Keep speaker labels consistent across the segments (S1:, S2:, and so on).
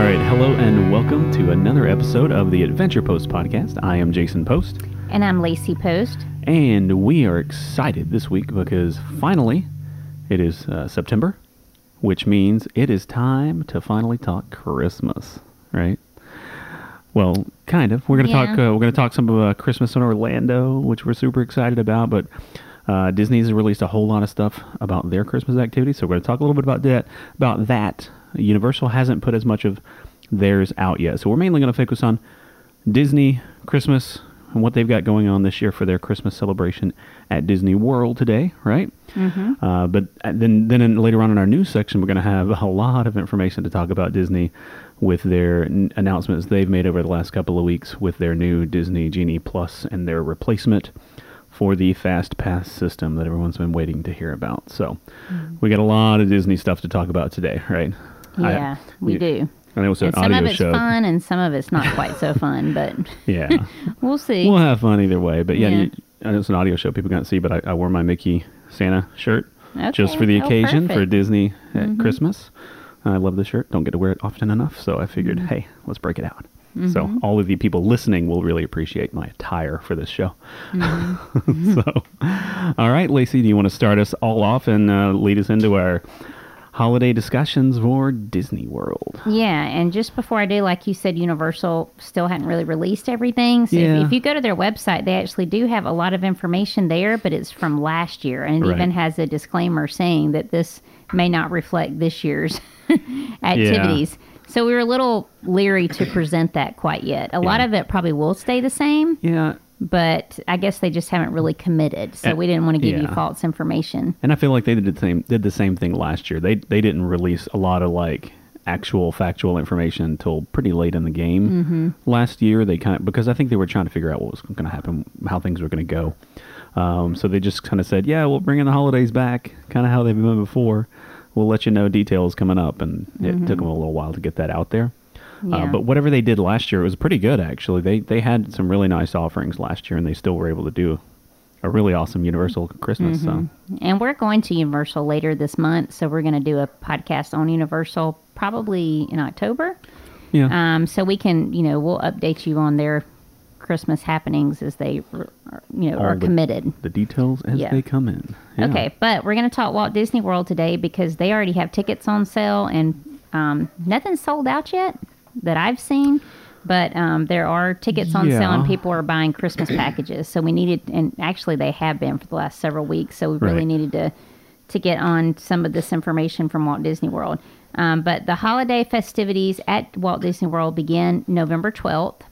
S1: All right, hello and welcome to another episode of the Adventure Post podcast. I am Jason Post,
S2: And I'm Lacey Post.
S1: and we are excited this week because finally it is uh, September, which means it is time to finally talk Christmas, right? Well, kind of. We're gonna
S2: Yeah.
S1: talk. Uh, we're gonna talk some of uh, Christmas in Orlando, which we're super excited about. But uh, Disney's released a whole lot of stuff about their Christmas activities, so we're gonna talk a little bit about that. About that, Universal hasn't put as much of theirs out yet, so we're mainly gonna focus on Disney Christmas and what they've got going on this year for their Christmas celebration at Disney World today, right? Mm-hmm. Uh, but then, then in, later on in our news section, we're going to have a lot of information to talk about Disney with their n- announcements they've made over the last couple of weeks with their new Disney Genie Plus and their replacement for the Fast Pass system that everyone's been waiting to hear about. So we got a lot of Disney stuff to talk about today, right? I-
S2: Yeah, we
S1: you-
S2: do.
S1: I know it's an
S2: And some
S1: audio
S2: of it's
S1: show.
S2: fun and some of it's not quite so fun, but
S1: Yeah.
S2: we'll see.
S1: We'll have fun either way. But yeah,
S2: Yeah.
S1: You, I know it's an audio show. People can't see, but I, I wore my Mickey Santa shirt just for the
S2: Oh,
S1: occasion for. Disney at mm-hmm. Christmas. I love the shirt. Don't get to wear it often enough, so I figured, mm-hmm. hey, let's break it out. So mm-hmm. all of the people listening will really appreciate my attire for this show. so, all right, Lacey, do you want to start us all off and uh, lead us into our holiday discussions for Disney World?
S2: Yeah, and just before I do, like you said, Universal still hadn't really released everything. So
S1: Yeah.
S2: if, if you go to their website, they actually do have a lot of information there, but it's from last year, and it
S1: Right.
S2: even has a disclaimer saying that this may not reflect this year's activities. Yeah. So we were a little leery to present that quite yet. A lot of it probably will stay the same.
S1: Yeah,
S2: but I guess they just haven't really committed. So
S1: Uh,
S2: we didn't want to give you false information.
S1: And I feel like they did the same did the same thing last year. They they didn't release a lot of like actual factual information until pretty late in the game
S2: Mm-hmm.
S1: last year. They kind of because I think they were trying to figure out what was going to happen, how things were going to go. Um, so they just kind of said, "Yeah, we'll bring in the holidays back, kind of how they've been before. We'll let you know details coming up." And it took them a little while to get that out there. Uh,
S2: Mm-hmm.
S1: But whatever they did last year, it was pretty good actually. They they had some really nice offerings last year, and they still were able to do a really awesome Universal Christmas. So.
S2: And we're going to Universal later this month, so we're going to do a podcast on Universal probably in October.
S1: Yeah.
S2: Um, so we can, you know, we'll update you on their Christmas happenings as they, are, you know,
S1: All
S2: are
S1: the-
S2: committed.
S1: the details as
S2: Yeah.
S1: they come in. Yeah.
S2: Okay, but we're going to talk Walt Disney World today because they already have tickets on sale and um, nothing's sold out yet that I've seen. But um, there are tickets on sale and people are buying Christmas packages. So we needed, and actually they have been for the last several weeks. So we really
S1: Right.
S2: needed to to get on some of this information from Walt Disney World. Um, but the holiday festivities at Walt Disney World begin November twelfth.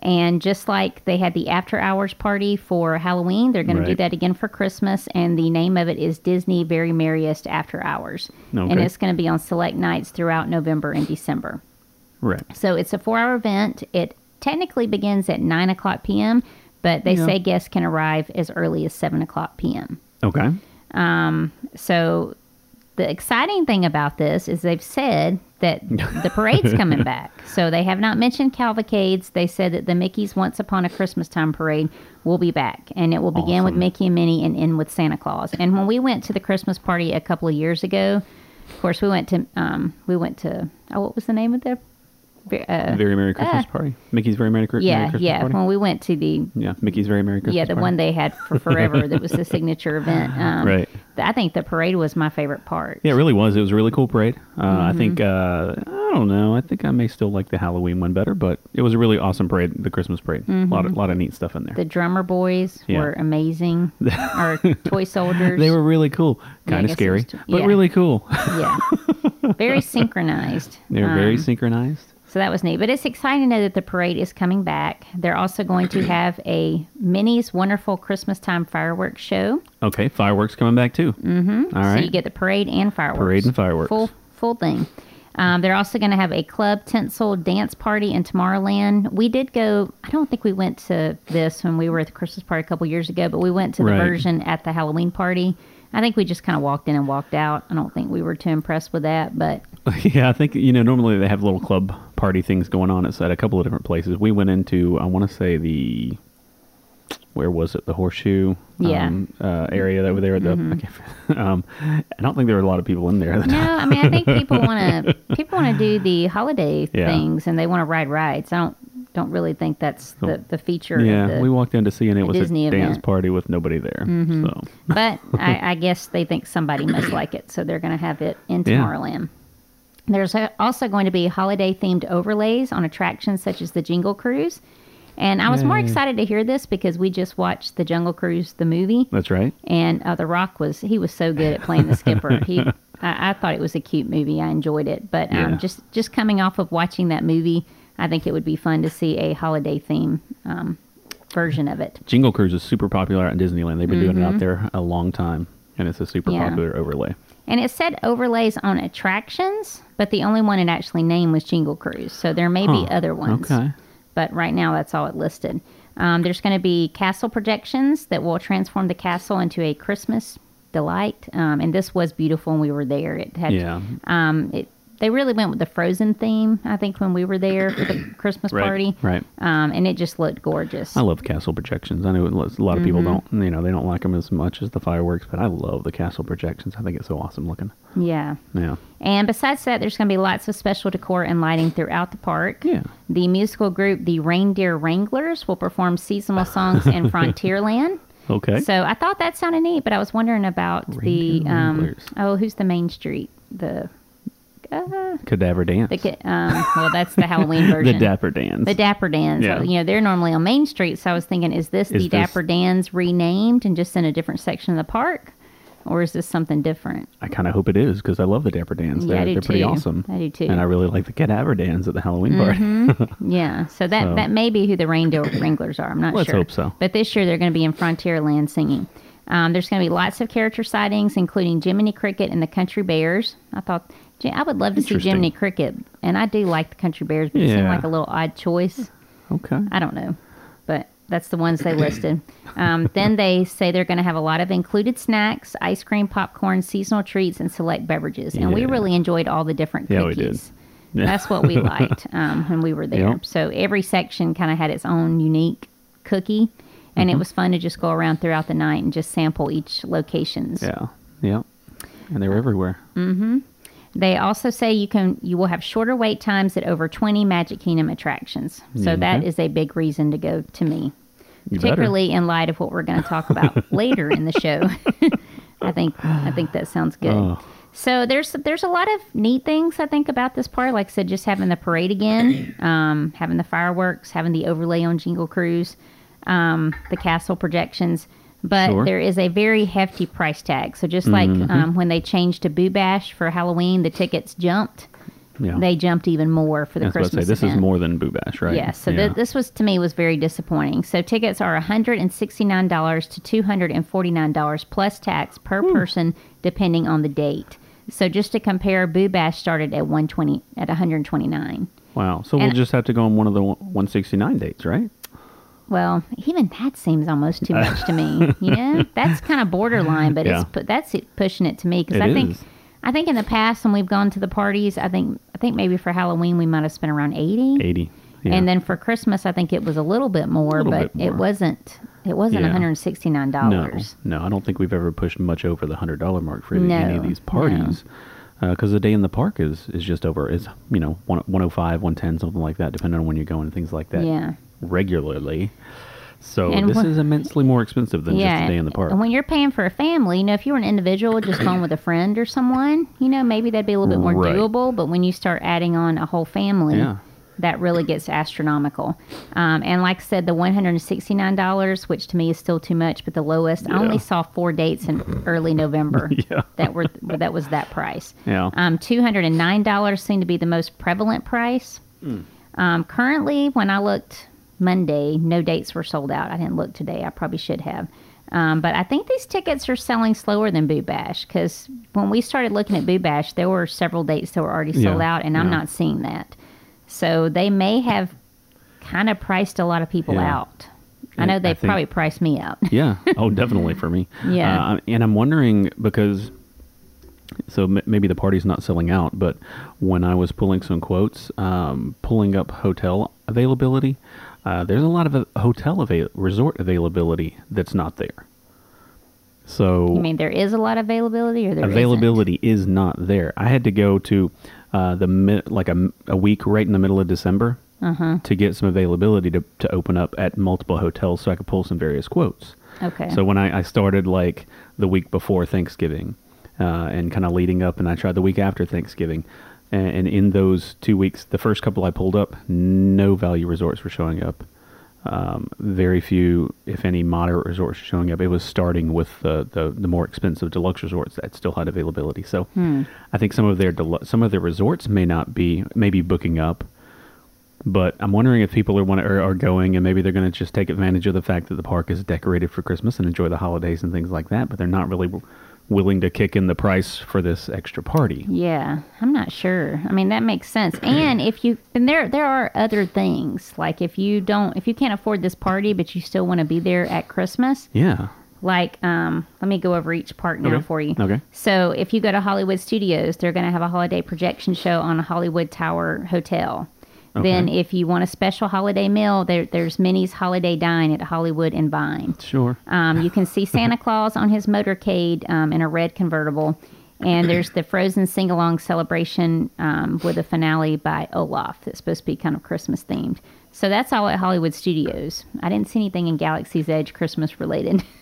S2: And just like they had the after hours party for Halloween, they're going to do that again for Christmas. And the name of it is Disney Very Merriest After Hours. And it's going to be on select nights throughout November and December.
S1: Right.
S2: So it's a four hour event. It technically begins at 9 o'clock p.m., but they
S1: Yeah.
S2: say guests can arrive as early as 7 o'clock p.m.
S1: Okay.
S2: So the exciting thing about this is they've said that the parade's coming back. So they have not mentioned cavalcades. They said that the Mickey's Once Upon a Christmas Time parade will be back, and it will begin with Mickey and Minnie and end with Santa Claus. And when we went to the Christmas party a couple of years ago, of course we went to um, we went to oh what was the name of the uh,
S1: Very Merry Christmas
S2: ah.
S1: Party. Mickey's Very Merry, Chri- Merry
S2: yeah
S1: Christmas
S2: yeah
S1: Party.
S2: when we went to the
S1: yeah, Mickey's Very Merry Christmas Party.
S2: yeah the
S1: Party.
S2: one they had for forever that was the signature event. Um,
S1: Right.
S2: I think the parade was my favorite part.
S1: Yeah, it really was. It was a really cool parade. Uh, I
S2: Mm-hmm.
S1: think uh, I don't know. I think I may still like the Halloween one better, but it was a really awesome parade. The Christmas parade. A lot of lot of neat stuff in there.
S2: Mm-hmm. The drummer boys
S1: Yeah.
S2: were amazing. Our toy soldiers.
S1: they were really cool.
S2: Yeah,
S1: Kind of scary, but
S2: yeah.
S1: really cool.
S2: yeah, very synchronized.
S1: they were very
S2: Um,
S1: synchronized.
S2: So that was neat. But it's exciting to know that the parade is coming back. They're also going to have a Minnie's Wonderful Christmas Time fireworks show.
S1: Okay, fireworks coming back too. Mm-hmm. All
S2: So you get the parade and fireworks.
S1: Parade and fireworks.
S2: Full full thing. Um, they're also going to have a club tinsel dance party in Tomorrowland. We did go. I don't think we went to this when we were at the Christmas party a couple years ago, but we went to the
S1: Right.
S2: version at the Halloween party. I think we just kind of walked in and walked out. I don't think we were too impressed with that, but
S1: Yeah, I think you know normally they have little club party things going on at a couple of different places. We went into I want to say the where was it? The horseshoe
S2: Yeah.
S1: um, uh, area that were there. At the I, can't, um, I don't think there were a lot of people in there.
S2: No. I mean I think people want to people want to do the holiday
S1: Yeah.
S2: things and they want to ride rides. I don't don't really think that's the, the feature.
S1: Yeah,
S2: of the,
S1: we walked in to see, and it was
S2: Disney
S1: a dance
S2: event. Mm-hmm.
S1: party with nobody there. So
S2: but I, I guess they think somebody must like it, so they're going to have it in
S1: Yeah.
S2: Tomorrowland. There's also going to be holiday themed overlays on attractions such as the Jingle Cruise. And I was more excited to hear this because we just watched the Jungle Cruise, the movie,
S1: that's right.
S2: and uh, The Rock was he was so good at playing the skipper. He, I, I thought it was a cute movie. I enjoyed it, but um,
S1: Yeah.
S2: just just coming off of watching that movie, I think it would be fun to see a holiday theme um, version of it.
S1: Jingle Cruise is super popular out in Disneyland. They've been doing it out there a long time, and it's a super
S2: Mm-hmm. Yeah.
S1: popular overlay.
S2: And it said overlays on attractions, but the only one it actually named was Jingle Cruise. So there may be other ones.
S1: Okay.
S2: But right now, that's all it listed. Um, there's going to be castle projections that will transform the castle into a Christmas delight. Um, and this was beautiful when we were there. It had,
S1: Yeah.
S2: um, it, they really went with the Frozen theme, I think, when we were there for the Christmas
S1: Right,
S2: party.
S1: right.
S2: Um, and it just looked gorgeous.
S1: I love castle projections. I know a lot of people
S2: Mm-hmm.
S1: don't, you know, they don't like them as much as the fireworks, but I love the castle projections. I think it's so awesome looking.
S2: yeah.
S1: Yeah.
S2: And besides that, there's going to be lots of special decor and lighting throughout the park.
S1: Yeah.
S2: The musical group, the Reindeer Wranglers, will perform seasonal songs in Frontierland.
S1: Okay.
S2: So I thought that sounded neat, but I was wondering about the um, oh, who's the main street? The uh,
S1: Cadaver Dans.
S2: the um, well, that's the Halloween version. the.
S1: Dapper Dans.
S2: The Dapper Dans.
S1: Yeah.
S2: You know, they're normally on Main Street, so I was thinking, is this
S1: Is
S2: the
S1: this-
S2: Dapper Dans renamed and just in a different section of the park, or is this something different?
S1: I kind of hope it is because I love the Dapper Dans.
S2: Yeah,
S1: they're
S2: I do
S1: they're pretty awesome.
S2: I do too.
S1: And I really like the Cadaver Dans at the Halloween party.
S2: Yeah, so that
S1: So-
S2: that may be who the reindeer wranglers are. I'm not sure.
S1: Let's hope so.
S2: But this year they're going to be in Frontierland singing. Um, there's going to be lots of character sightings, including Jiminy Cricket and the Country Bears. I thought I would love to see. Jiminy Cricket, and I do like the Country Bears, but it seemed
S1: Yeah.
S2: like a little odd choice.
S1: okay.
S2: I don't know, but that's the ones they listed. Um, then they say they're going to have a lot of included snacks, ice cream, popcorn, seasonal treats, and select beverages. And we really enjoyed all the different cookies.
S1: Yeah, we did. Yeah.
S2: That's what we liked um, when we were there.
S1: Yep.
S2: So every section kind of had its own unique cookie, and
S1: Mm-hmm.
S2: it was fun to just go around throughout the night and just sample each locations.
S1: Yeah. Yeah. And they were everywhere.
S2: They also say you can you will have shorter wait times at over 20 Magic Kingdom attractions. So
S1: Yeah,
S2: that is a big reason to go to me.
S1: You better.
S2: particularly in light of what we're going to talk about later in the show. I think I think that sounds good.
S1: Oh.
S2: So there's there's a lot of neat things I think about this part. Like I said, just having the parade again, um, having the fireworks, having the overlay on Jingle Cruise, um, the castle projections. But
S1: Sure.
S2: there is a very hefty price tag. So just like
S1: Mm-hmm.
S2: um, when they changed to Boo Bash for Halloween, the tickets jumped.
S1: Yeah.
S2: They jumped even more for the
S1: I was about to
S2: Christmas
S1: say, this
S2: event.
S1: is more than Boo Bash, right?
S2: Yes. So
S1: yeah.
S2: th- this was to me was very disappointing. So tickets are $169 to $249 plus tax per person depending on the date. So just to compare, Boo Bash started at 120 at 129.
S1: Wow. So we'll just have to go on one of the one- 169 dates, right?
S2: Well, even that seems almost too much to me. You know, that's kind of borderline, but
S1: Yeah.
S2: it's that's it pushing it to me because I think. I think in the past when we've gone to the parties, I think I think maybe for Halloween we might have spent around 80.
S1: 80. Yeah.
S2: And then for Christmas, I think it was a little bit more,
S1: Little
S2: but
S1: bit
S2: it wasn't. It wasn't
S1: Yeah.
S2: one hundred sixty nine dollars.
S1: no, no, I don't think we've ever pushed much over the hundred dollar mark for any, any of these parties. Because uh, the day in the park is is just over. Is you know one one hundred five, one ten, something like that, depending on when you're going and things like that.
S2: Yeah.
S1: Regularly. So
S2: And
S1: this is immensely more expensive than
S2: yeah,
S1: just a day in the park.
S2: And when you're paying for a family, you know, if you were an individual just going with a friend or someone, you know, maybe that'd be a little bit more
S1: Right.
S2: doable. But when you start adding on a whole family,
S1: Yeah.
S2: that really gets astronomical. Um, and like I said, the one hundred and sixty nine dollars, which to me is still too much, but the lowest, I only saw four dates in early November
S1: Yeah.
S2: that were that was that price.
S1: Yeah.
S2: Um, two hundred and nine dollars seemed to be the most prevalent price.
S1: Hmm.
S2: Um, currently, when I looked Monday, no dates were sold out. I didn't look today. I probably should have. Um, but I think these tickets are selling slower than Boo Bash because when we started looking at Boo Bash, there were several dates that were already sold
S1: Yeah,
S2: out, and I'm not seeing that. So they may have kind of priced a lot of people
S1: Yeah.
S2: out. I know they
S1: think-
S2: probably priced me out.
S1: yeah. Oh, definitely for me.
S2: Yeah.
S1: Uh, and I'm wondering because so m- maybe the party's not selling out, but when I was pulling some quotes, um, pulling up hotel availability, uh, there's a lot of uh, hotel avail- resort availability that's not there. So
S2: You mean there is a lot of availability, or there isn't?
S1: availability is not there. I had to go to uh, the mi- like a, a week right in the middle of December
S2: Uh-huh.
S1: to get some availability to, to open up at multiple hotels so I could pull some various quotes.
S2: Okay.
S1: So when I, I started like the week before Thanksgiving uh, and kind of leading up, and I tried the week after Thanksgiving. And, and in those two weeks, the first couple I pulled up, no value resorts were showing up. Um, very few, if any, moderate resorts were showing up. It was starting with the, the, the more expensive deluxe resorts that still had availability. So I think some of their delu- some of their resorts may not be maybe booking up, but I'm wondering if people are want are, are going and maybe they're going to just take advantage of the fact that the park is decorated for Christmas and enjoy the holidays and things like that. But they're not really willing to kick in the price for this extra party.
S2: Yeah, I'm not sure. I mean, that makes sense. And if you and there there are other things like if you don't if you can't afford this party but you still want to be there at Christmas,
S1: Yeah.
S2: like um let me go over each park now
S1: Okay.
S2: for you.
S1: Okay.
S2: So, if you go to Hollywood Studios, they're going to have a holiday projection show on a Hollywood Tower Hotel. Then, if you want a special holiday meal, there, there's Minnie's Holiday Dine at Hollywood and Vine.
S1: Sure.
S2: Um, you can see Santa Claus on his motorcade um, in a red convertible. And there's the Frozen sing along celebration um, with a finale by Olaf that's supposed to be kind of Christmas themed. So that's all at Hollywood Studios. I didn't see anything in Galaxy's Edge Christmas related.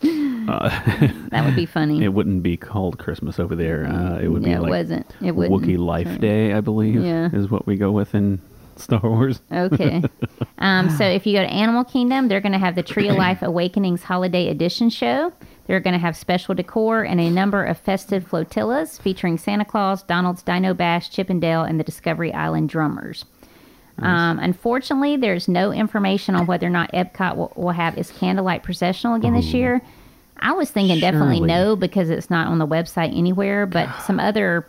S2: that would be funny.
S1: It wouldn't be called Christmas over there. Uh, it would
S2: yeah,
S1: be like
S2: it wasn't. It wouldn't.
S1: Wookiee Life Day, I believe,
S2: Yeah.
S1: is what we go with in Star Wars.
S2: Okay. Um, so if you go to Animal Kingdom, they're going to have the Tree of Life Awakenings Holiday Edition show. They're going to have special decor and a number of festive flotillas featuring Santa Claus, Donald's Dino Bash, Chip 'n' Dale, and the Discovery Island Drummers. Um, unfortunately, there's no information on whether or not Epcot will, will have its candlelight processional again this year. I was thinking definitely no because it's not on the website anywhere. But some other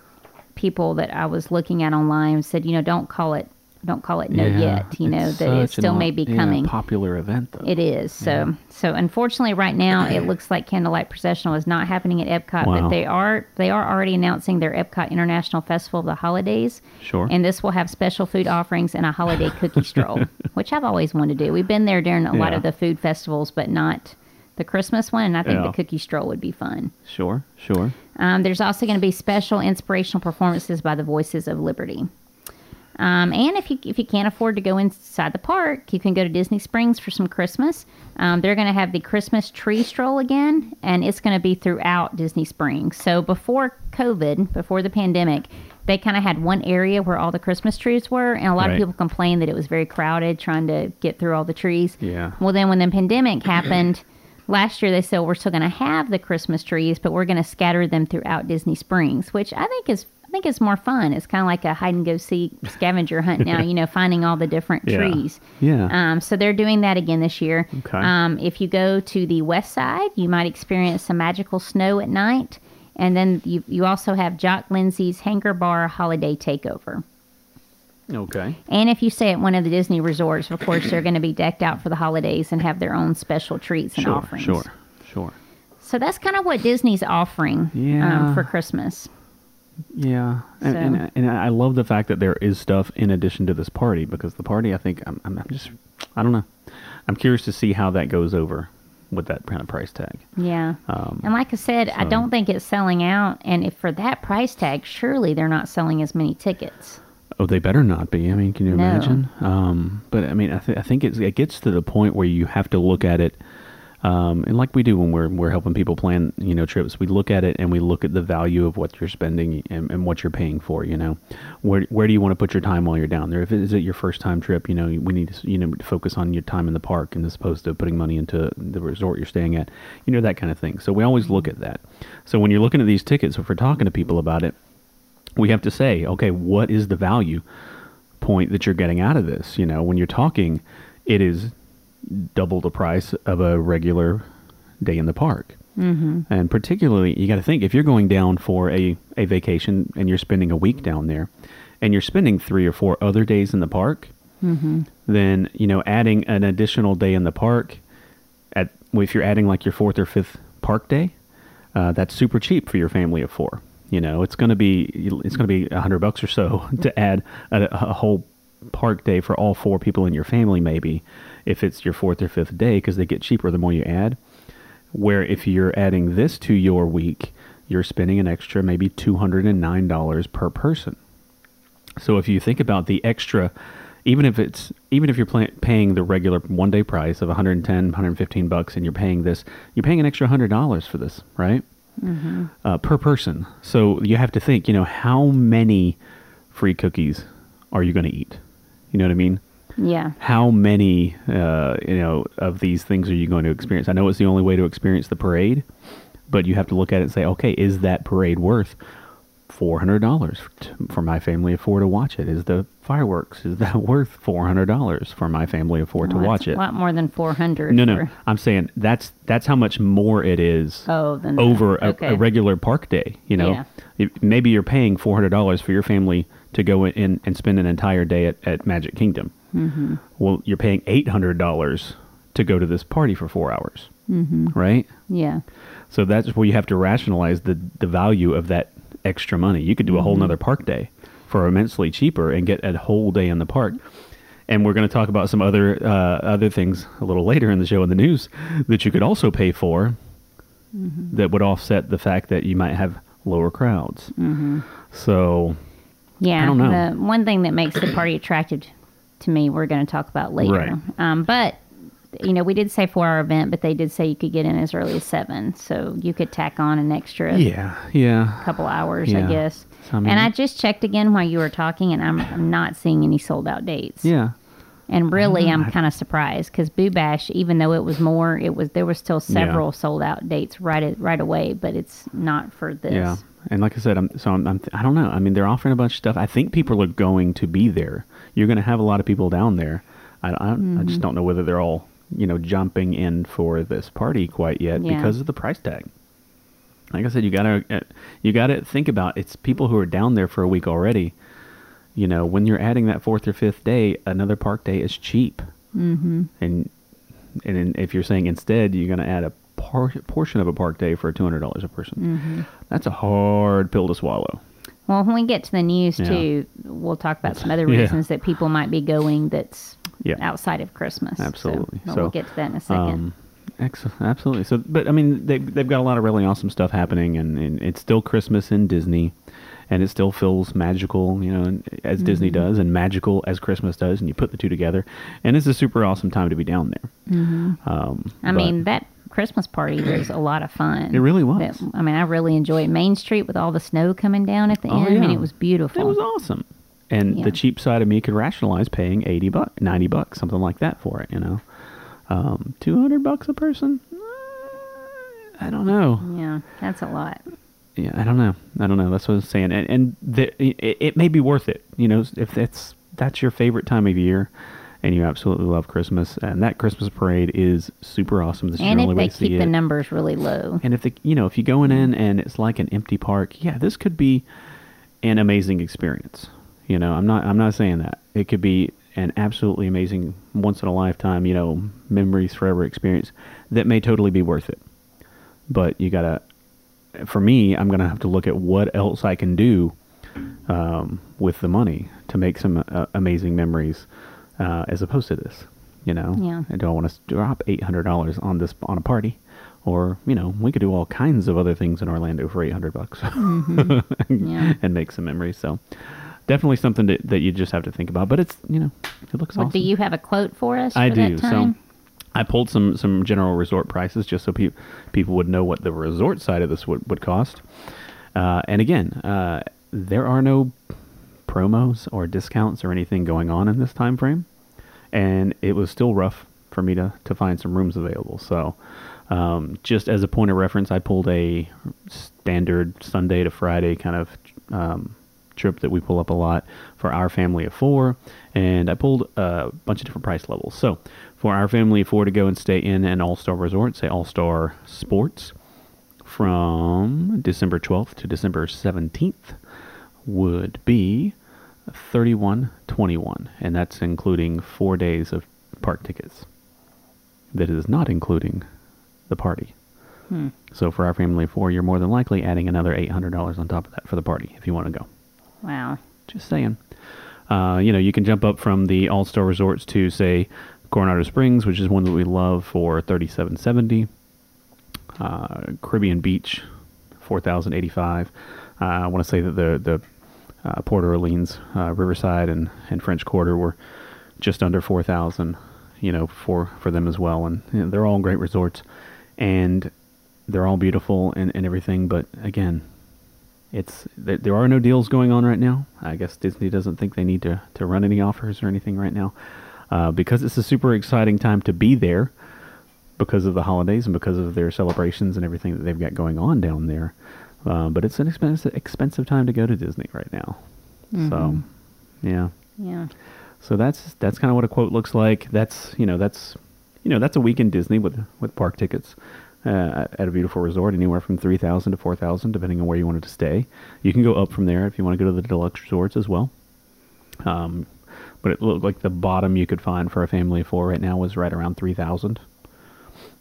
S2: people that I was looking at online said, you know, don't call it, don't call it no yet. You know that it
S1: such an
S2: still may be
S1: yeah,
S2: coming.
S1: popular event, though.
S2: It is so. So unfortunately, right now it looks like Candlelight Processional is not happening at Epcot,
S1: Wow.
S2: but they are they are already announcing their Epcot International Festival of the Holidays.
S1: Sure.
S2: And this will have special food offerings and a holiday cookie stroll, which I've always wanted to do. We've been there during a lot of the food festivals, but not the Christmas one. And I think
S1: Yeah.
S2: the cookie stroll would be fun.
S1: Sure, sure.
S2: Um, there's also going to be special inspirational performances by the Voices of Liberty. Um, and if you if you can't afford to go inside the park, you can go to Disney Springs for some Christmas. Um, they're going to have the Christmas tree stroll again, and it's going to be throughout Disney Springs. So before COVID, before the pandemic, they kind of had one area where all the Christmas trees were, and a lot
S1: Right.
S2: of people complained that it was very crowded trying to get through all the trees.
S1: Yeah.
S2: Well, then when the pandemic happened last year, they said we're still going to have the Christmas trees, but we're going to scatter them throughout Disney Springs, which I think is think is more fun. It's kind of like a hide and go seek scavenger hunt now. you know, finding all the different
S1: Yeah.
S2: trees.
S1: Yeah.
S2: Um, so they're doing that again this year.
S1: Okay.
S2: Um, if you go to the west side, you might experience some magical snow at night. And then you, you also have Jock Lindsay's Hangar Bar Holiday Takeover.
S1: okay.
S2: And if you stay at one of the Disney resorts, of course, they're going to be decked out for the holidays and have their own special treats and
S1: Sure,
S2: offerings.
S1: sure, sure.
S2: So that's kind of what Disney's offering
S1: Yeah.
S2: um, for Christmas.
S1: Yeah, and,
S2: So-
S1: and and I love the fact that there is stuff in addition to this party because the party, I think, I'm, I'm just, I don't know, I'm curious to see how that goes over with that kind of price tag.
S2: Yeah.
S1: Um,
S2: and like I said, I don't think it's selling out. And if for that price tag, surely they're not selling as many tickets.
S1: Oh, they better not be. I mean, can you
S2: No.
S1: imagine? Um, but I mean, I, th- I think it's, it gets to the point where you have to look at it, um, and like we do when we're we're helping people plan, you know, trips. We look at it and we look at the value of what you're spending and, and what you're paying for. You know, where where do you want to put your time while you're down there? If it is it your first time trip, you know, we need to you know focus on your time in the park and as opposed to putting money into the resort you're staying at. You know that kind of thing. So we always look at that. So when you're looking at these tickets, if we're talking to people about it, we have to say, okay, what is the value point that you're getting out of this? You know, when you're talking, it is double the price of a regular day in the park. Mm-hmm. And particularly, you got to think if you're going down for a, a vacation and you're spending a week down there and you're spending three or four other days in the park, then, you know, adding an additional day in the park, at if you're adding like your fourth or fifth park day, uh, that's super cheap for your family of four. You know, it's going to be it's going to be a hundred bucks or so to add a, a whole park day for all four people in your family, maybe if it's your fourth or fifth day, because they get cheaper the more you add. Where if you're adding this to your week, you're spending an extra maybe $209 per person. So if you think about the extra, even if it's even if you're pay, paying the regular one day price of 110, 115 bucks, and you're paying this, you're paying an extra hundred dollars for this, right? Mm-hmm. Uh, per person. So you have to think, you know, how many free cookies are you going to eat? You know what I mean?
S2: Yeah.
S1: How many, uh, you know, of these things are you going to experience? I know it's the only way to experience the parade, but you have to look at it and say, okay, is that parade worth four hundred dollars for my family of four to watch it? Is the fireworks is that worth four hundred dollars for my family of four
S2: Well,
S1: to watch it?
S2: a lot more than four hundred.
S1: No, no, I'm saying that's that's how much more it is
S2: Oh,
S1: over a,
S2: okay.
S1: a regular park day. You know,
S2: Yeah.
S1: If- maybe you're paying four hundred dollars for your family to go in and spend an entire day at, at Magic Kingdom. Mm-hmm. Well, you're paying eight hundred dollars to go to this party for four hours, mm-hmm. right?
S2: Yeah.
S1: So that's where you have to rationalize the the value of that extra money. You could do a whole nother park day for immensely cheaper and get a whole day in the park. And we're going to talk about some other uh, other things a little later in the show in the news that you could also pay for that would offset the fact that you might have lower crowds. Mm-hmm. So
S2: Yeah.
S1: I don't know.
S2: The one thing that makes the party attractive to me, we're going to talk about later.
S1: Right.
S2: Um, but you know, we did say four hour event, but they did say you could get in as early as seven, so you could tack on an extra
S1: yeah, yeah,
S2: couple hours,
S1: Yeah.
S2: I guess.
S1: I mean-
S2: and I just checked again while you were talking, and I'm, I'm not seeing any sold out dates.
S1: yeah.
S2: And really. I'm kind of surprised because Boo Bash, even though it was more, it was there were still several sold out dates right right away, but it's not for this.
S1: Yeah, and like I said, I'm so I'm, I'm I don't know. I mean, they're offering a bunch of stuff. I think people are going to be there. You're going to have a lot of people down there. I I, I
S2: Mm-hmm.
S1: just don't know whether they're all you know jumping in for this party quite yet
S2: Yeah.
S1: because of the price tag. Like I said, you gotta uh, you gotta think about it's people who are down there for a week already. You know, when you're adding that fourth or fifth day, another park day is cheap. Mm-hmm. And and if you're saying instead you're going to add a por- portion of a park day for two hundred dollars a person,
S2: Mm-hmm.
S1: that's a hard pill to swallow.
S2: Well, when we get to the news
S1: Yeah.
S2: too, we'll talk about some other
S1: Yeah.
S2: reasons that people might be going that's
S1: Yeah.
S2: outside of Christmas. So,
S1: Absolutely.
S2: but
S1: So,
S2: we'll get to that in a second.
S1: Um, ex- absolutely. So, but I mean, they they've got a lot of really awesome stuff happening, and, and it's still Christmas in Disney, and it still feels magical, you know, as Disney
S2: Mm-hmm.
S1: does, and magical as Christmas does, and you put the two together, and it's a super awesome time to be down there. Um,
S2: Mm-hmm. I
S1: but-
S2: mean, that Christmas party was a lot of fun.
S1: It really was.
S2: That- I mean, I really enjoyed Main Street with all the snow coming down at the
S1: Oh,
S2: end. I mean, it was beautiful.
S1: It was awesome. And
S2: Yeah.
S1: the cheap side of me could rationalize paying 80 bucks, 90 bucks, something like that for it, you know. Um, 200 bucks a person? Uh, I don't know.
S2: yeah, that's a lot.
S1: Yeah, I don't know. I don't know. That's what I'm saying. And, and the, it, it may be worth it, you know, if that's that's your favorite time of year and you absolutely love Christmas and that Christmas parade is super awesome. This
S2: And
S1: is your only way to see it.
S2: And keep the numbers really low.
S1: And if the you know if you going in and it's like an empty park, yeah, this could be an amazing experience. You know, I'm not I'm not saying that it could be an absolutely amazing once in a lifetime, you know, memories forever experience that may totally be worth it. But you gotta, for me, I'm gonna have to look at what else I can do um, with the money to make some uh, amazing memories, uh, as opposed to this. You know,
S2: Yeah.
S1: I don't want to drop eight hundred dollars on this on a party, or you know, we could do all kinds of other things in Orlando for eight hundred bucks
S2: Yeah.
S1: and make some memories. So, definitely something that, that you just have to think about. But it's you know, it looks
S2: Well,
S1: awesome.
S2: do you have a quote for us?
S1: I
S2: for
S1: do. So I pulled some some general resort prices just so pe- people would know what the resort side of this would, would cost. Uh, and again, uh, there are no promos or discounts or anything going on in this time frame, and it was still rough for me to to find some rooms available. So. Um, just as a point of reference, I pulled a standard Sunday to Friday kind of um, trip that we pull up a lot for our family of four, and I pulled a bunch of different price levels. So, for our family of four to go and stay in an All Star Resort, say All Star Sports, from December 12th to December 17th, would be thirty-one twenty-one, and that's including four days of park tickets. That is not including the party.
S2: Hmm.
S1: So for our family of four, you're more than likely adding another eight hundred dollars on top of that for the party if you want to go.
S2: Wow.
S1: Just saying. Uh, you know, you can jump up from the All Star Resorts to say Coronado Springs, which is one that we love for thirty seven seventy. Uh, Caribbean Beach, four thousand eighty five. Uh, I want to say that the the uh, Port Orleans, uh, Riverside, and, and French Quarter were just under four thousand. You know, for for them as well, and you know, they're all great resorts, and they're all beautiful and, and everything. But again, it's there, there are no deals going on right now. I guess Disney doesn't think they need to to run any offers or anything right now, uh, because it's a super exciting time to be there because of the holidays and because of their celebrations and everything that they've got going on down there. Uh, but it's an expensive expensive time to go to Disney right now. So, yeah.
S2: Yeah.
S1: So that's that's kind of what a quote looks like. That's you know that's you know that's a week in Disney with with park tickets uh, at a beautiful resort, anywhere from three thousand to four thousand, depending on where you wanted to stay. You can go up from there if you want to go to the deluxe resorts as well. Um, but it looked like the bottom you could find for a family of four right now was right around three thousand.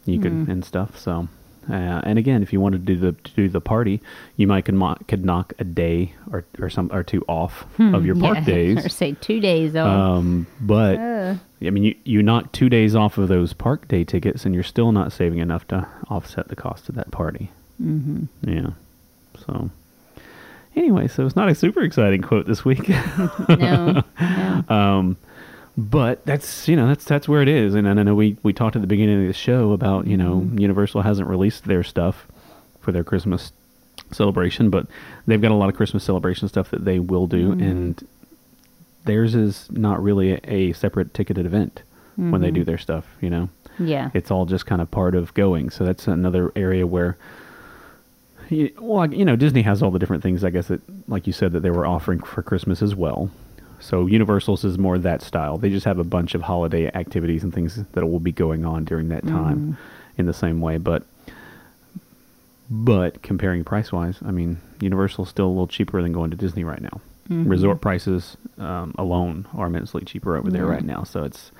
S1: You could and stuff. So, uh, and again, if you wanted to do the to do the party, you might could, mo- could knock a day or or some or two off of your park
S2: Yeah.
S1: days.
S2: Or say two days off.
S1: Um, but
S2: Uh.
S1: I mean, you you knock two days off of those park day tickets, and you're still not saving enough to offset the cost of that party. Mm-hmm. Yeah. So anyway, so it's not a super exciting quote this week,
S2: no. no.
S1: um, but that's you know that's that's where it is. And, and I know we we talked at the beginning of the show about you know mm-hmm. Universal hasn't released their stuff for their Christmas celebration, but they've got a lot of Christmas celebration stuff that they will do, mm-hmm. and theirs is not really a, a separate ticketed event when they do mm-hmm. their stuff. You know,
S2: Yeah.
S1: it's all just kind of part of going. So that's another area where, well, you know, Disney has all the different things. I guess that, like you said, that they were offering for Christmas as well. So Universal's is more that style. They just have a bunch of holiday activities and things that will be going on during that time in the same way. But but comparing price wise, I mean, Universal's still a little cheaper than going to Disney right now. Resort prices um, alone are immensely cheaper over there right now. So it's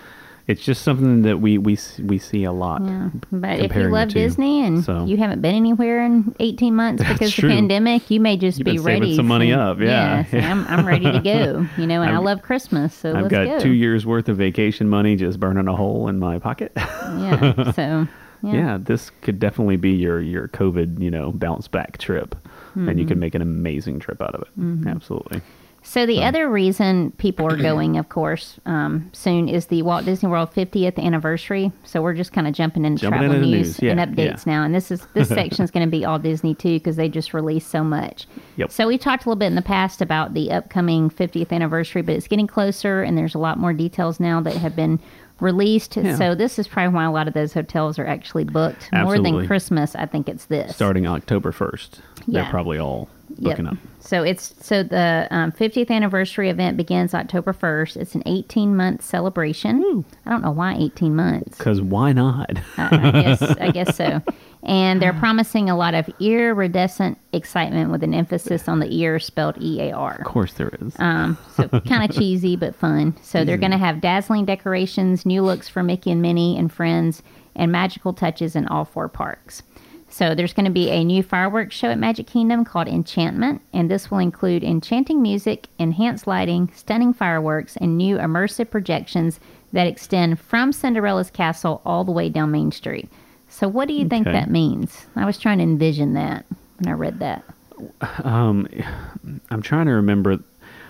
S1: it's just something that we we we see a lot.
S2: Yeah, but if you love. Disney and
S1: So-
S2: you haven't been anywhere in 18 months because of
S1: true.
S2: the pandemic, you may just
S1: You've
S2: be ready.
S1: some money up, yeah.
S2: say, I'm, I'm ready to go. You know, and i love Christmas, so
S1: I've got
S2: go.
S1: two years worth of vacation money just burning a hole in my pocket.
S2: Yeah, so yeah.
S1: yeah. this could definitely be your your COVID, you know, bounce back trip, and you
S2: Mm-hmm.
S1: could make an amazing trip out of it. Absolutely.
S2: So the other reason people are going, of course, um, soon is the Walt Disney World 50th anniversary. So we're just kind of jumping into
S1: Jumping
S2: travel
S1: into
S2: news,
S1: news, yeah,
S2: and updates
S1: yeah.
S2: now. And this is this section is going to be all Disney too because they just released so much.
S1: Yep.
S2: So we talked a little bit in the past about the upcoming 50th anniversary, but it's getting closer, and there's a lot more details now that have been released.
S1: Yeah.
S2: So this is probably why a lot of those hotels are actually booked more than Christmas. I think it's this.
S1: Starting October first,
S2: Yeah.
S1: they're probably all booking
S2: Yep.
S1: up.
S2: So it's so the um, 50th anniversary event begins October 1st. It's an 18 month celebration. I don't know why 18 months.
S1: Because why not?
S2: I, I guess I guess so. And they're promising a lot of iridescent excitement with an emphasis on the ear spelled E A R.
S1: of course there is.
S2: Um, so kind of cheesy but fun. So they're going to have dazzling decorations, new looks for Mickey and Minnie and friends, and magical touches in all four parks. So there's going to be a new fireworks show at Magic Kingdom called Enchantment, and this will include enchanting music, enhanced lighting, stunning fireworks, and new immersive projections that extend from Cinderella's castle all the way down Main Street. So what do you think that means? I was trying to envision that when I read that.
S1: Um, I'm trying to remember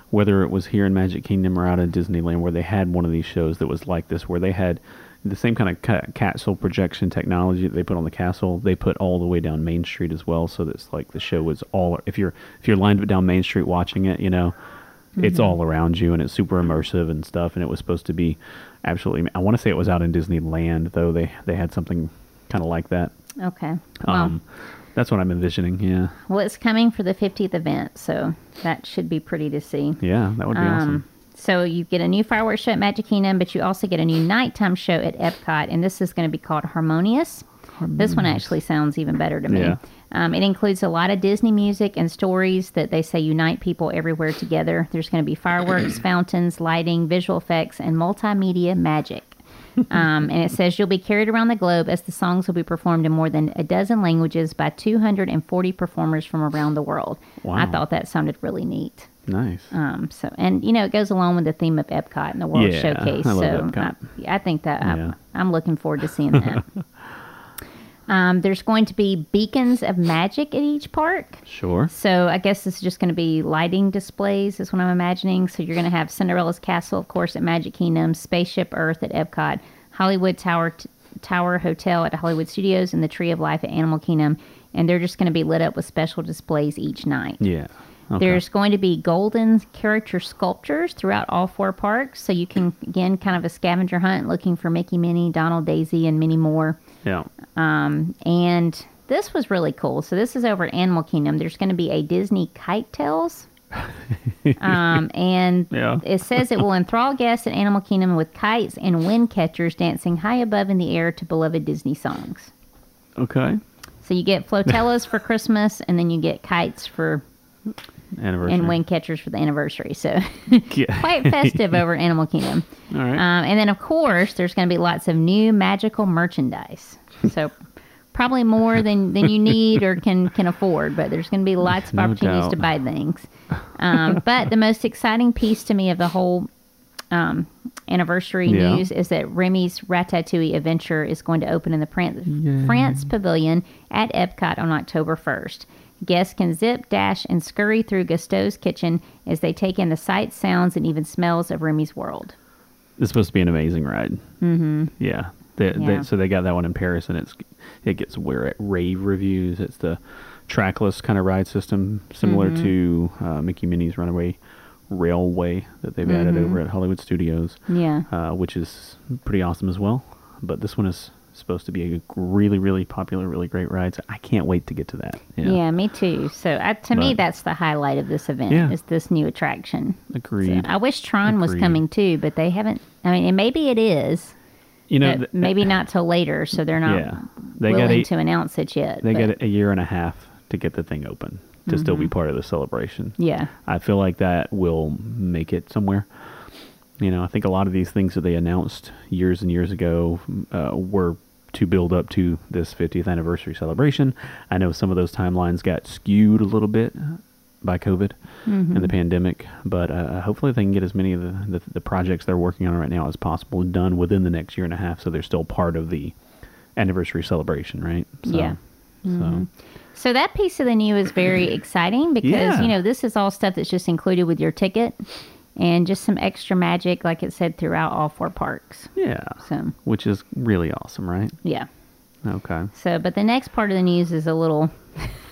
S1: whether it was here in Magic Kingdom or out in Disneyland where they had one of these shows that was like this, where they had the same kind of ca- castle projection technology that they put on the castle. They put all the way down Main Street as well, so that's like the show was all. If you're if you're lined up down Main Street watching it, you know, it's all around you and it's super immersive and stuff. And it was supposed to be absolutely. I want to say it was out in Disneyland though. They they had something kind of like that.
S2: Okay. Well,
S1: Um, that's what I'm envisioning. Yeah,
S2: Well, it's coming for the 50th event, so that should be pretty to see.
S1: yeah, that would be awesome.
S2: So you get a new fireworks show at Magic Kingdom, but you also get a new nighttime show at Epcot, and this is going to be called Harmonious. This one actually sounds even better to me.
S1: Yeah.
S2: Um, it includes a lot of Disney music and stories that they say unite people everywhere together. There's going to be fireworks, fountains, lighting, visual effects, and multimedia magic. Um, and it says you'll be carried around the globe as the songs will be performed in more than a dozen languages by 240 performers from around the world. I thought that sounded really neat.
S1: Nice.
S2: Um, so and you know it goes along with the theme of Epcot and the World
S1: Yeah,
S2: Showcase.
S1: I love
S2: so
S1: Epcot.
S2: I, I think that
S1: Yeah.
S2: I, I'm looking forward to seeing that. um, there's going to be beacons of magic at each park.
S1: Sure.
S2: So I guess this is just going to be lighting displays, is what I'm imagining. So you're going to have Cinderella's Castle, of course, at Magic Kingdom, Spaceship Earth at Epcot, Hollywood Tower t- Tower Hotel at Hollywood Studios, and the Tree of Life at Animal Kingdom. And they're just going to be lit up with special displays each night.
S1: Yeah. Okay.
S2: There's going to be golden character sculptures throughout all four parks. So you can, again, kind of a scavenger hunt looking for Mickey, Minnie, Donald, Daisy, and many more.
S1: yeah.
S2: Um, and this was really cool. So this is over at Animal Kingdom. There's going to be a Disney Kite Tales. um, and
S1: Yeah.
S2: it says it will enthrall guests at Animal Kingdom with kites and wind catchers dancing high above in the air to beloved Disney songs.
S1: Okay.
S2: So you get flotillas for Christmas, and then you get kites for
S1: Anniversary.
S2: and wind catchers for the anniversary. So
S1: Yeah.
S2: quite festive over Animal Kingdom.
S1: All right.
S2: Um, and then, of course, there's going to be lots of new magical merchandise. So probably more than, than you need or can, can afford, but there's going to be lots of
S1: No
S2: opportunities
S1: doubt.
S2: to buy things. Um, but the most exciting piece to me of the whole um, anniversary
S1: Yeah.
S2: news is that Remy's Ratatouille Adventure is going to open in the Fran- France Pavilion at Epcot on October 1st. Guests can zip, dash, and scurry through Gusteau's kitchen as they take in the sights, sounds, and even smells of Remy's world.
S1: It's supposed to be an amazing ride. Mm-hmm. Yeah. They,
S2: Yeah.
S1: They, so they got that one in Paris, and it's it gets rave reviews. It's the trackless kind of ride system, similar
S2: Mm-hmm.
S1: to uh, Mickey Minnie's Runaway Railway that they've added
S2: Mm-hmm.
S1: over at Hollywood Studios,
S2: Yeah.
S1: uh, which is pretty awesome as well. But this one is supposed to be a really, really popular, really great ride. So I can't wait to get to that.
S2: Yeah, me too. So uh, to me, that's the highlight of this event
S1: Yeah.
S2: is this new attraction. So
S1: Agreed.
S2: I wish Tron was coming too, but they haven't. I mean, and maybe it is,
S1: you know,
S2: but
S1: th-
S2: maybe not till later. So they're not
S1: yeah, they got a,
S2: to announce it yet.
S1: they
S2: but-
S1: got a year and a half to get the thing open to still be part of the celebration.
S2: Yeah.
S1: I feel like that will make it somewhere. You know, I think a lot of these things that they announced years and years ago uh, were to build up to this 50th anniversary celebration. I know some of those timelines got skewed a little bit by COVID and the pandemic, but uh, hopefully they can get as many of the, the, the projects they're working on right now as possible done within the next year and a half so they're still part of the anniversary celebration, right? So,
S2: Yeah.
S1: So,
S2: So that piece of the new is very exciting because
S1: Yeah.
S2: you know this is all stuff that's just included with your ticket, and just some extra magic, like it said, throughout all four parks.
S1: yeah.
S2: So
S1: Which is really awesome, right?
S2: yeah.
S1: Okay.
S2: So, but the next part of the news is a little.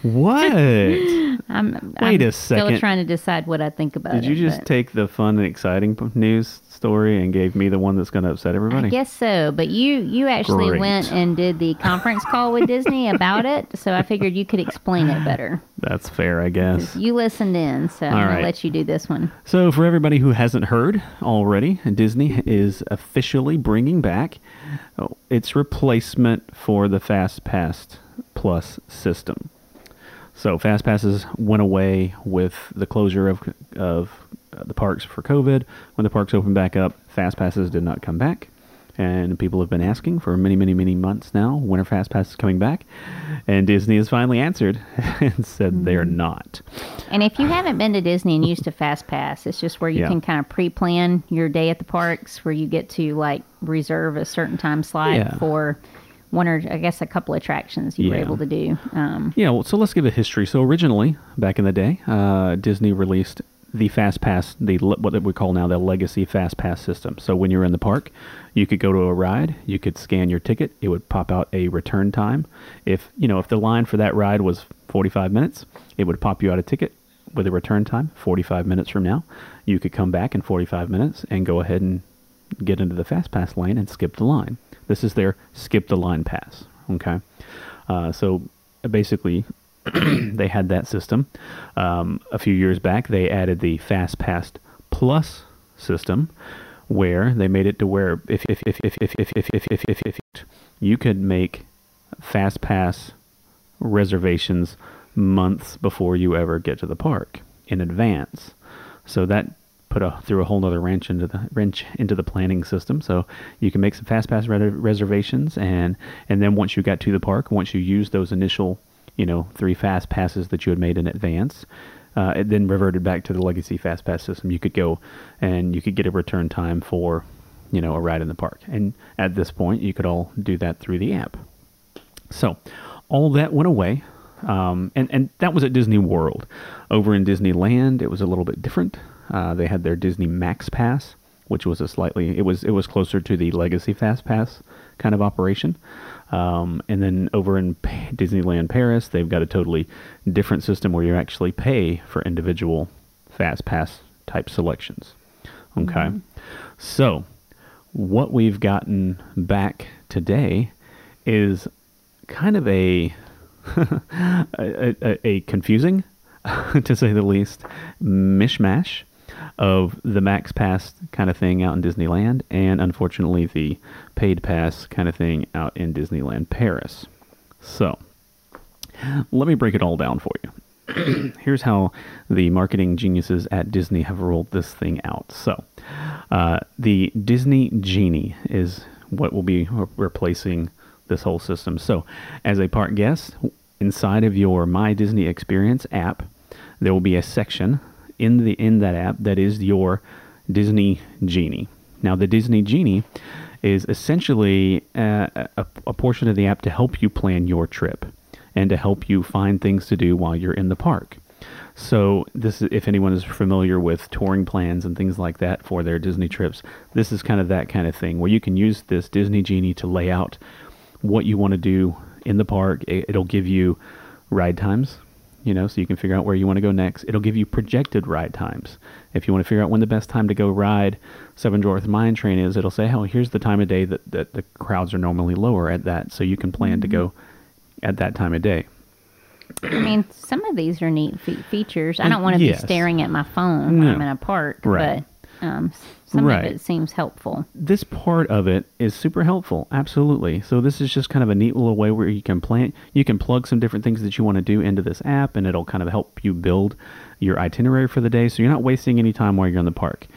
S1: What?
S2: I'm
S1: Wait
S2: I'm
S1: a
S2: Still trying to decide what I think about it.
S1: Did you just
S2: but-
S1: take the fun and exciting news story and gave me the one that's going to upset everybody?
S2: I guess so, but you you actually
S1: Great.
S2: went and did the conference call with Disney about it, so I figured you could explain it better.
S1: That's fair, I guess.
S2: You listened in, so I'm
S1: All
S2: gonna
S1: right.
S2: let you do this one.
S1: So, for everybody who hasn't heard already, Disney is officially bringing back oh, its replacement for the Fast Pass Plus system. So, Fast Passes went away with the closure of of uh, the parks for COVID. When the parks opened back up, Fast Passes did not come back. And people have been asking for many, many, many months now when are Fast Passes coming back? And Disney has finally answered and said they're not.
S2: And if you haven't been to Disney and used a Fast Pass, it's just where you
S1: Yeah.
S2: can kind of pre-plan your day at the parks, where you get to like reserve a certain time slot
S1: Yeah.
S2: for one or I guess a couple attractions you were able to do. Um,
S1: Yeah, well, so let's give a history. So originally, back in the day, uh, Disney released the Fast Pass, the what we call now the Legacy Fast Pass system. So when you're in the park, you could go to a ride, you could scan your ticket, it would pop out a return time. If you know if the line for that ride was 45 minutes, it would pop you out a ticket with a return time 45 minutes from now. You could come back in 45 minutes and go ahead and get into the Fast Pass lane and skip the line. This is their skip the line pass. Okay, uh, so basically they had that system. Um, a few years back, they added the Fast Pass Plus system, where they made it to where if if if if if if if if if, if, if you could make Fast Pass reservations months before you ever get to the park in advance. So that put a threw a whole nother wrench into the wrench into the planning system. So you can make some fast pass re- reservations, and and then once you got to the park, once you used those initial, you know, three fast passes that you had made in advance, uh, it then reverted back to the legacy fast pass system. You could go and you could get a return time for, you know, a ride in the park. And at this point, you could all do that through the app. So all that went away. Um, and, and that was at Disney World. Over in Disneyland, it was a little bit different. Uh, they had their Disney Max Pass, which was a slightly it was it was closer to the Legacy Fast Pass kind of operation. Um, and then over in P- Disneyland Paris, they've got a totally different system where you actually pay for individual Fast Pass type selections. Okay, so what we've gotten back today is kind of a a, a, a confusing, to say the least, mishmash of the Max Pass kind of thing out in Disneyland, and unfortunately the paid pass kind of thing out in Disneyland Paris. So, let me break it all down for you. Here's how the marketing geniuses at Disney have rolled this thing out. So, uh, the Disney Genie is what will be re- replacing this whole system. So, as a park guest, inside of your My Disney Experience app, there will be a section in the in that app that is your Disney Genie. Now, the Disney Genie is essentially uh, a, a portion of the app to help you plan your trip and to help you find things to do while you're in the park. So this is if anyone is familiar with touring plans and things like that for their Disney trips, this is kind of that kind of thing where you can use this Disney Genie to lay out what you want to do in the park. It, it'll give you ride times, you know, so you can figure out where you want to go next. It'll give you projected ride times. If you want to figure out when the best time to go ride Seven Dwarfs Mine Train is, it'll say, oh, here's the time of day that, that the crowds are normally lower at that, so you can plan to go at that time of day.
S2: I mean, some of these are neat fe- features. I don't want to
S1: Yes.
S2: be staring at my phone when I'm in a park,
S1: Right.
S2: but um, some
S1: Right.
S2: of it seems helpful.
S1: this part of it is super helpful absolutely. So this is just kind of a neat little way where you can plan you can plug some different things that you want to do into this app and it'll kind of help you build your itinerary for the day so you're not wasting any time while you're in the park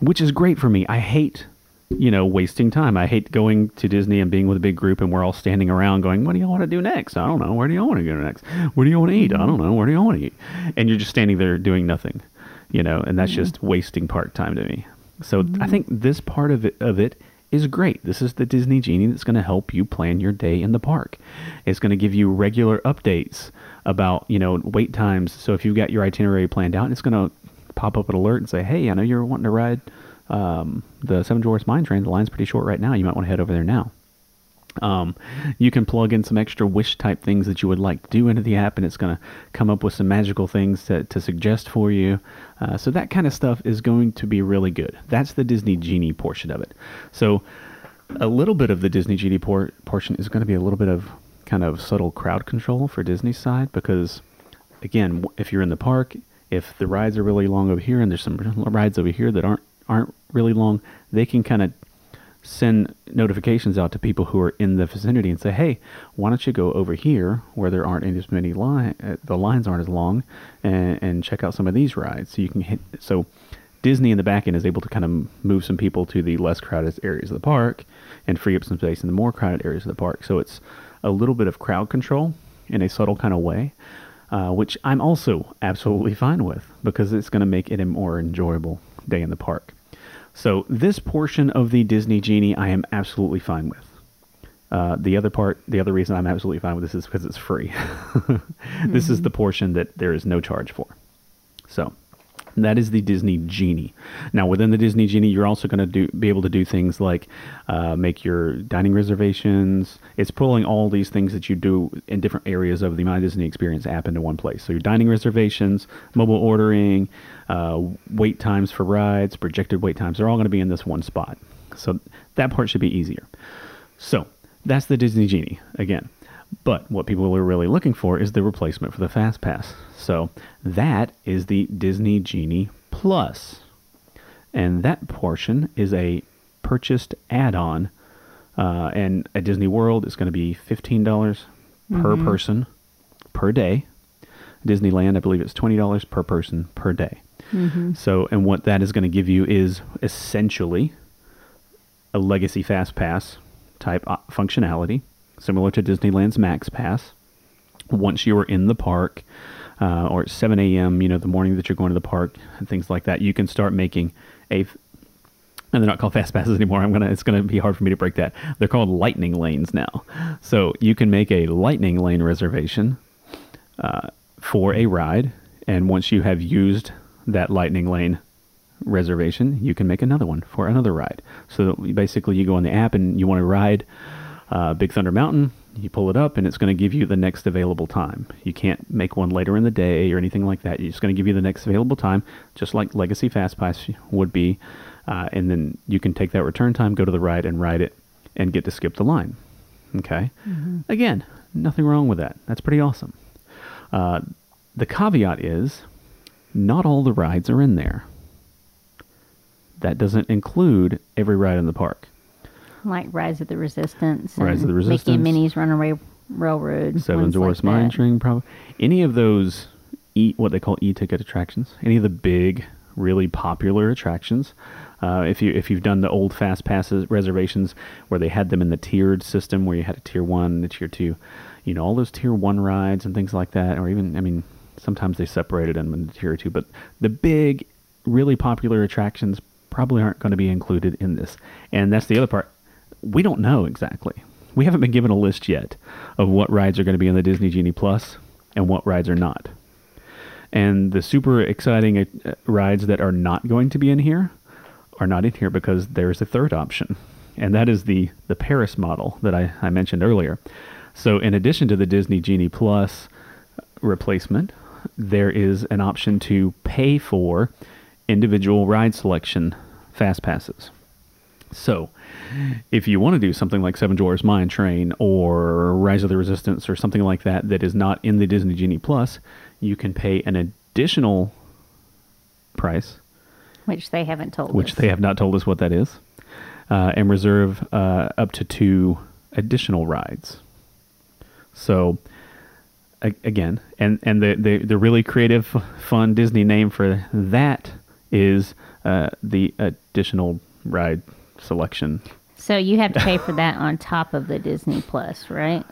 S1: which is great for me. I hate you know wasting time. I hate going to disney and being with a big group and we're all standing around going what do y'all want to do next? I don't know. Where do y'all want to go next? What do you want to eat? I don't know. Where do y'all want to eat? And you're just standing there doing nothing you know and that's just wasting park time to me so I think this part of it of it is great. This is the Disney Genie that's going to help you plan your day in the park. It's going to give you regular updates about you know wait times. So if you've got your itinerary planned out, it's going to pop up an alert and say, "Hey, I know you're wanting to ride um, the Seven Dwarfs Mine Train. The line's pretty short right now. You might want to head over there now." Um, you can plug in some extra wish type things that you would like to do into the app, and it's going to come up with some magical things to, to suggest for you. Uh, so that kind of stuff is going to be really good. That's the Disney Genie portion of it. So a little bit of the Disney Genie por- portion is going to be a little bit of kind of subtle crowd control for Disney's side because, again, if you're in the park, if the rides are really long over here and there's some rides over here that aren't aren't really long, they can kind of send notifications out to people who are in the vicinity and say, "Hey, why don't you go over here where there aren't as many line, uh, the lines aren't as long, and, and check out some of these rides." So you can hit. So Disney in the back end is able to kind of move some people to the less crowded areas of the park and free up some space in the more crowded areas of the park. So it's a little bit of crowd control in a subtle kind of way, uh, which I'm also absolutely fine with because it's going to make it a more enjoyable day in the park. So this portion of the Disney Genie, I am absolutely fine with. Uh, the other part, the other reason I'm absolutely fine with this is because it's free. This is the portion that there is no charge for. So that is the Disney Genie. Now, within the Disney Genie, you're also going to be able to do things like uh, make your dining reservations. It's pulling all these things that you do in different areas of the My Disney Experience app into one place. So your dining reservations, mobile ordering, uh, wait times for rides, projected wait times. They're all going to be in this one spot. So that part should be easier. So that's the Disney Genie again. But what people are really looking for is the replacement for the Fast Pass. So that is the Disney Genie Plus. And that portion is a purchased add on. Uh, and at Disney World, it's going to be $15 per person per day. Disneyland, I believe it's $20 per person per day. So, and what that is going to give you is essentially a legacy fast pass type uh, functionality, similar to Disneyland's Max Pass, once you are in the park, uh, or at 7 a.m., you know, the morning that you're going to the park and things like that, you can start making a. And they're not called fast passes anymore. I'm gonna. It's gonna be hard for me to break that. They're called lightning lanes now. So you can make a lightning lane reservation uh, for a ride, and once you have used that lightning lane reservation, you can make another one for another ride. So basically, you go on the app and you want to ride uh, Big Thunder Mountain. You pull it up, and it's going to give you the next available time. You can't make one later in the day or anything like that. It's just going to give you the next available time, just like Legacy Fastpass would be. Uh, and then you can take that return time, go to the ride, and ride it, and get to skip the line. Okay. Again, nothing wrong with that. That's pretty awesome. Uh, the caveat is, not all the rides are in there. That doesn't include every ride in the park.
S2: Like Rise of the Resistance.
S1: Rise of the
S2: Mickey and Minnie's Runaway Railroad.
S1: Seven Dwarfs
S2: like
S1: Mine. Train, probably any of those e what they call e-ticket attractions. Any of the big, really popular attractions. Uh, if you if you've done the old fast passes reservations where they had them in the tiered system where you had a tier one and a tier two, you know all those tier one rides and things like that, or even I mean sometimes they separated them into tier two, but the big, really popular attractions probably aren't going to be included in this. And that's the other part. We don't know exactly. We haven't been given a list yet of what rides are going to be in the Disney Genie Plus and what rides are not. And the super exciting uh, rides that are not going to be in here are not in here because there's a third option, and that is the the Paris model that I, I mentioned earlier. So, in addition to the Disney Genie Plus replacement, there is an option to pay for individual ride selection fast passes. So, if you want to do something like Seven Dwarfs Mine Train or Rise of the Resistance or something like that that is not in the Disney Genie Plus, you can pay an additional price,
S2: Which they haven't told
S1: which
S2: us.
S1: they have not told us what that is, uh, and reserve uh, up to two additional rides. So, again, and and the, the the really creative, fun Disney name for that is uh, the additional ride selection
S2: So you have to pay for that on top of the Disney Plus, right?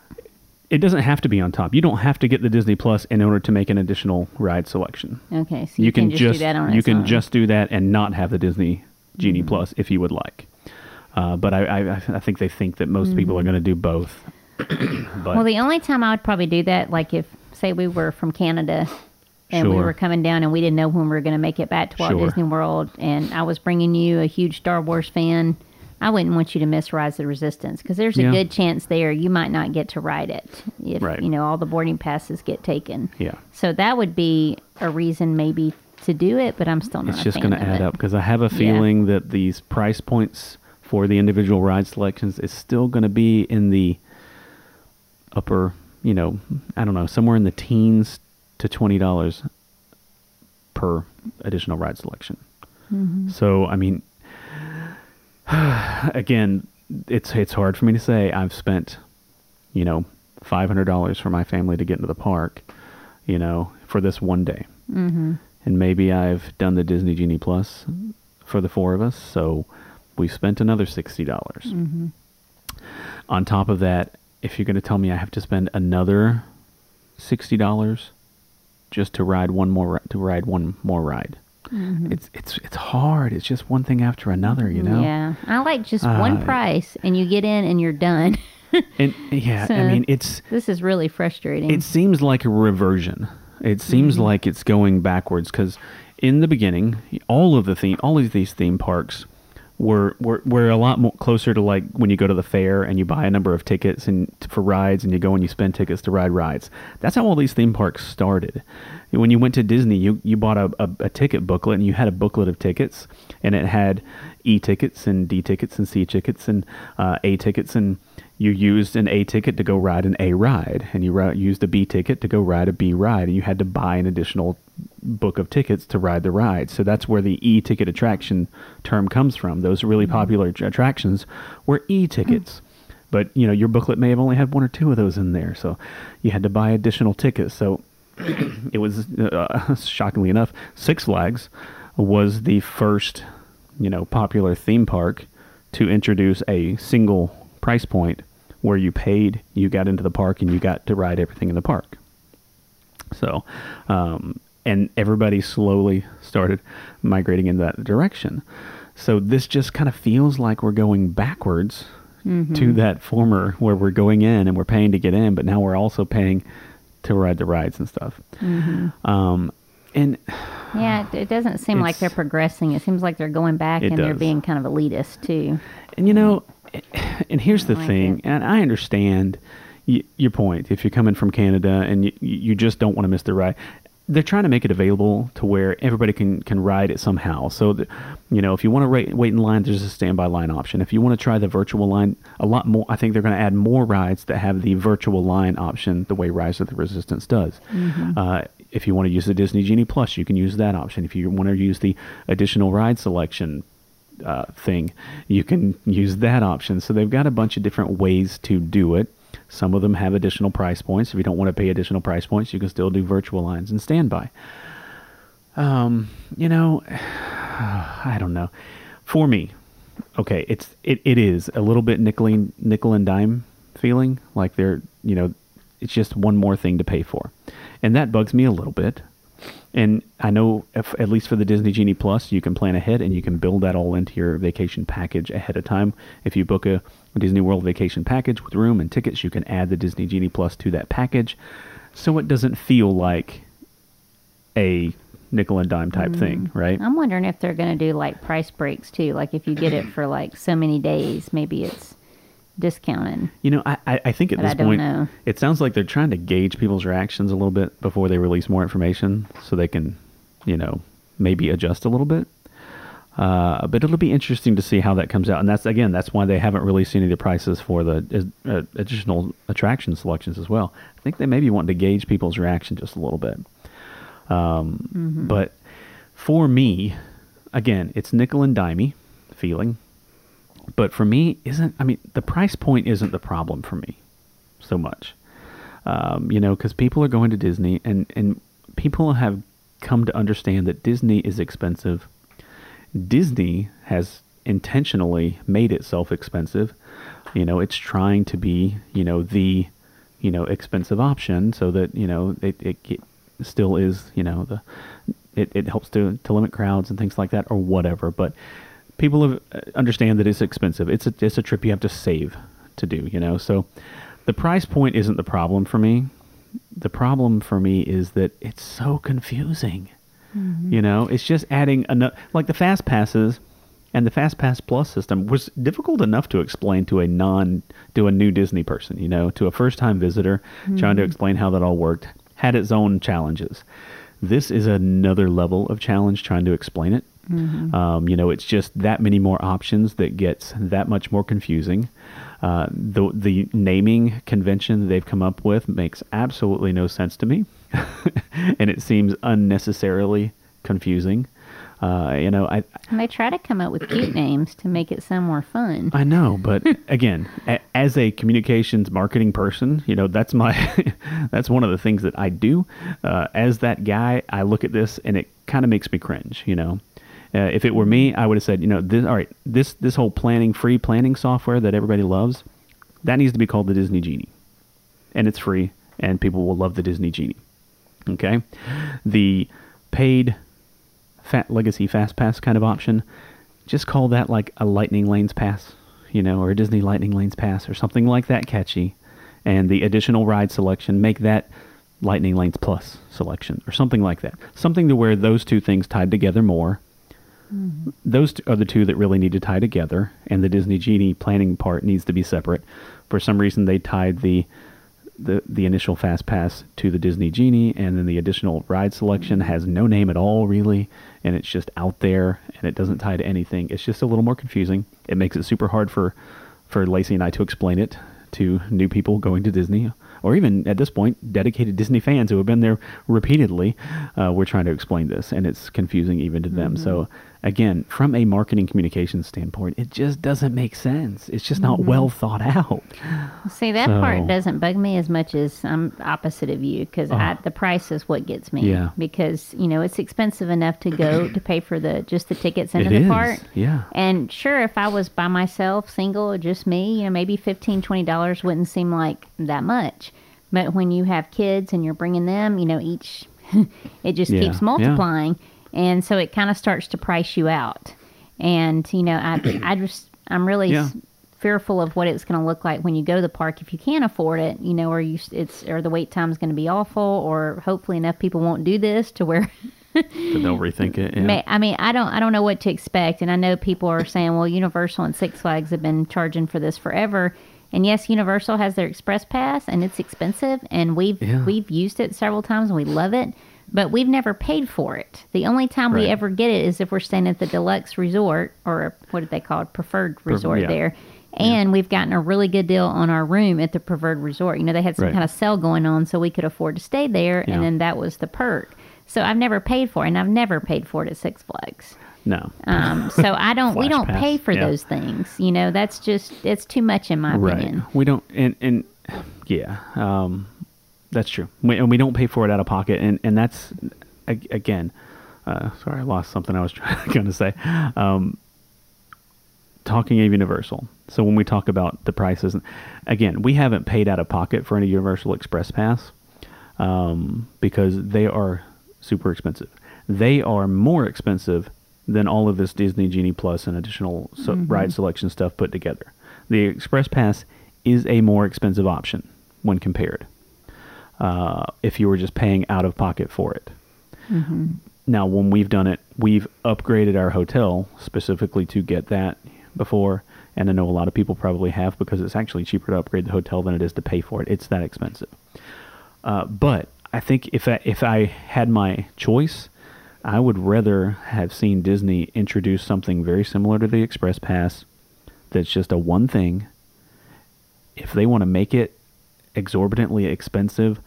S1: it doesn't have to be on top. You don't have to get the Disney Plus in order to make an additional ride selection.
S2: Okay, so
S1: You, can, just,
S2: do that on
S1: you can
S2: own.
S1: just do that and not have the Disney Genie
S2: Mm-hmm.
S1: Plus if you would like. Uh, but I, I, I think they think that most people are going to do both. but
S2: Mm-hmm. Well, the only time I would probably do that, like if, say, we were from Canada and we were coming down and we didn't know when we were going to make it back to Walt
S1: Sure.
S2: Disney World, and I was bringing you a huge Star Wars fan, I wouldn't want you to miss Rise of the Resistance because there's a
S1: Yeah.
S2: good chance there you might not get to ride it if
S1: Right.
S2: you know all the boarding passes get taken.
S1: yeah,
S2: So that would be a reason maybe to do it, but I'm still not.
S1: it's just going to add
S2: it.
S1: up because I have a feeling that these price points for the individual ride selections is still going to be in the upper, you know, I don't know, somewhere in the teens to twenty dollars per additional ride selection.
S2: Mm-hmm.
S1: So I mean, again, it's it's hard for me to say. I've spent, you know, five hundred dollars for my family to get into the park, you know, for this one day, mm-hmm. and maybe I've done the Disney Genie Plus for the four of us, so we've spent another sixty dollars.
S2: Mm-hmm.
S1: On top of that, if you're going to tell me I have to spend another sixty dollars just to ride one more to ride one more ride. It's it's it's hard. It's just one thing after another, you know.
S2: Yeah, I like just one
S1: Uh,
S2: price, and you get in and you're done.
S1: And yeah, I mean it's
S2: this is really frustrating.
S1: it seems like a reversion. It seems
S2: Mm-hmm.
S1: like it's going backwards because in the beginning, all of the theme, all of these theme parks were, were were a lot more closer to like when you go to the fair and you buy a number of tickets and for rides and you go and you spend tickets to ride rides. That's how all these theme parks started. When you went to Disney, you you bought a, a, a ticket booklet and you had a booklet of tickets and it had E tickets and D tickets and C tickets and uh, A tickets and you used an A ticket to go ride an A ride, and you used a B ticket to go ride a B ride, and you had to buy an additional book of tickets to ride the ride. So that's where the E ticket attraction term comes from. Those really popular att- attractions were E tickets. But you know your booklet may have only had one or two of those in there, so you had to buy additional tickets. So it was uh, shockingly enough, Six Flags was the first, you know, popular theme park to introduce a single price point where you paid, you got into the park, and you got to ride everything in the park. So, um, and everybody slowly started migrating in that direction. So this just kind of feels like we're going backwards to that former where we're going in and we're paying to get in, but now we're also paying to ride the rides and stuff. Um, and
S2: Yeah, it, it doesn't seem like they're progressing. It seems like they're going back and they're being kind of elitist too.
S1: And you know, and here's the
S2: like
S1: thing,
S2: it.
S1: and I understand y- your point. If you're coming from Canada and you, you just don't want to miss the ride, they're trying to make it available to where everybody can can ride it somehow. So, that, you know, if you want to wait, wait in line, there's a standby line option. If you want to try the virtual line, a lot more. I think they're going to add more rides that have the virtual line option, the way Rise of the Resistance does. Uh, if you want to use the Disney Genie Plus, you can use that option. If you want to use the additional ride selection uh, thing, you can use that option. So they've got a bunch of different ways to do it. Some of them have additional price points. If you don't want to pay additional price points, you can still do virtual lines and standby. Um, you know, I don't know. For me, okay, it's it, it is a little bit nickel and, nickel and dime feeling like they're you know it's just one more thing to pay for, and that bugs me a little bit. And I know, if, at least for the Disney Genie Plus, you can plan ahead and you can build that all into your vacation package ahead of time. If you book a, a Disney World vacation package with room and tickets, you can add the Disney Genie Plus to that package, so it doesn't feel like a nickel and dime type thing, mm. right?
S2: I'm wondering if they're going to do like price breaks too. Like if you get it for like so many days, maybe it's discounted.
S1: You know, I, I think at
S2: But
S1: this
S2: I don't
S1: point,
S2: know.
S1: it sounds like they're trying to gauge people's reactions a little bit before they release more information, so they can, you know, maybe adjust a little bit. Uh, but it'll be interesting to see how that comes out, and that's again, that's why they haven't released any of the prices for the uh, additional attraction selections as well. I think they maybe want to gauge people's reaction just a little bit. Um, But for me, again, it's nickel and dimey feeling. But for me, isn't I mean the price point isn't the problem for me so much. Um, you know, because people are going to Disney, and and people have come to understand that Disney is expensive. Disney has intentionally made itself expensive. You know, it's trying to be, you know, the, you know, expensive option so that, you know, it, it, it still is, you know, the, it, it helps to, to limit crowds and things like that or whatever. But people have, uh, understand that it's expensive. It's a, it's a trip you have to save to do, you know? So the price point isn't the problem for me. The problem for me is that it's so confusing. You know, it's just adding enough, like the fast passes and the fast pass plus system was difficult enough to explain to a non, to a new Disney person, you know, to a first time visitor trying to explain how that all worked, had its own challenges. This is another level of challenge trying to explain it. Um, you know, it's just that many more options that gets that much more confusing. Uh, the the naming convention they've come up with makes absolutely no sense to me, and it seems unnecessarily confusing. Uh, you know, I
S2: And they try to come up with cute names to make it sound more fun.
S1: I know, but again, a, as a communications marketing person, you know that's my that's one of the things that I do. Uh, as that guy, I look at this and it kind of makes me cringe. You know, uh, if it were me, I would have said, you know, this all right, this this whole planning free planning software that everybody loves, that needs to be called the Disney Genie, and it's free, and people will love the Disney Genie. Okay, the paid Fat Legacy Fast Pass kind of option, just call that like a Lightning Lanes Pass, you know, or a Disney Lightning Lanes Pass or something like that catchy. And the additional ride selection, make that Lightning Lanes Plus selection or something like that. Something to where those two things tied together more. Those are the two that really need to tie together, and the Disney Genie planning part needs to be separate. For some reason, they tied the the the initial fast pass to the Disney Genie, and then the additional ride selection has no name at all, really, and it's just out there, and it doesn't tie to anything. It's just a little more confusing. It makes it super hard for for Lacey and I to explain it to new people going to Disney, or even at this point, dedicated Disney fans who have been there repeatedly. Uh, we're trying to explain this, and it's confusing even to them. So. Again, from a marketing communication standpoint, it just doesn't make sense. It's just not mm-hmm. well thought out.
S2: See, that
S1: So-
S2: part doesn't bug me as much as I'm opposite of you because uh-huh. the price is what gets me.
S1: Yeah.
S2: Because you know it's expensive enough to go to pay for the just the tickets into the
S1: is,
S2: park.
S1: yeah.
S2: And sure, if I was by myself, single, or just me, you know, maybe fifteen, twenty dollars $20 wouldn't seem like that much. But when you have kids and you're bringing them, you know, each it just
S1: Yeah,
S2: keeps
S1: yeah.
S2: And so it kind of starts to price you out. And you know, I I just I'm really
S1: Yeah.
S2: fearful of what it's going to look like when you go to the park if you can't afford it. You know, or you it's or the wait time's going to be awful, or hopefully enough people won't do this to where
S1: So they'll rethink it. Yeah.
S2: I mean, I don't, I don't know what to expect, and I know people are saying, well, Universal and Six Flags have been charging for this forever, and yes, Universal has their Express Pass, and it's expensive, and we've
S1: Yeah.
S2: we've used it several times, and we love it, but we've never paid for it. The only time we ever get it is if we're staying at the deluxe resort, or what did they call it, preferred resort
S1: yeah.
S2: there. And we've gotten a really good deal on our room at the preferred resort. You know, they had some
S1: Right.
S2: kind of sale going on, so we could afford to stay there,
S1: Yeah.
S2: and then that was the perk. So I've never paid for it, and I've never paid for it at Six Flags.
S1: no.
S2: Um, so I don't. we don't
S1: pass,
S2: pay for
S1: yeah.
S2: those things. You know, that's just it's too much in my opinion.
S1: We don't, and and yeah, um, that's true. We, and we don't pay for it out of pocket, and and that's again. Uh, sorry, I lost something I was trying going to say. Um, talking of Universal. So when we talk about the prices, again, we haven't paid out of pocket for any Universal Express Pass um, because they are super expensive. They are more expensive than all of this Disney Genie Plus and additional so- ride selection stuff put together. The Express Pass is a more expensive option when compared. Uh, if you were just paying out of pocket for it. Now, when we've done it, we've upgraded our hotel specifically to get that before, and I know a lot of people probably have because it's actually cheaper to upgrade the hotel than it is to pay for it. It's that expensive. Uh, but I think if I, if I had my choice, I would rather have seen Disney introduce something very similar to the Express Pass that's just a one thing. If they want to make it exorbitantly expensive,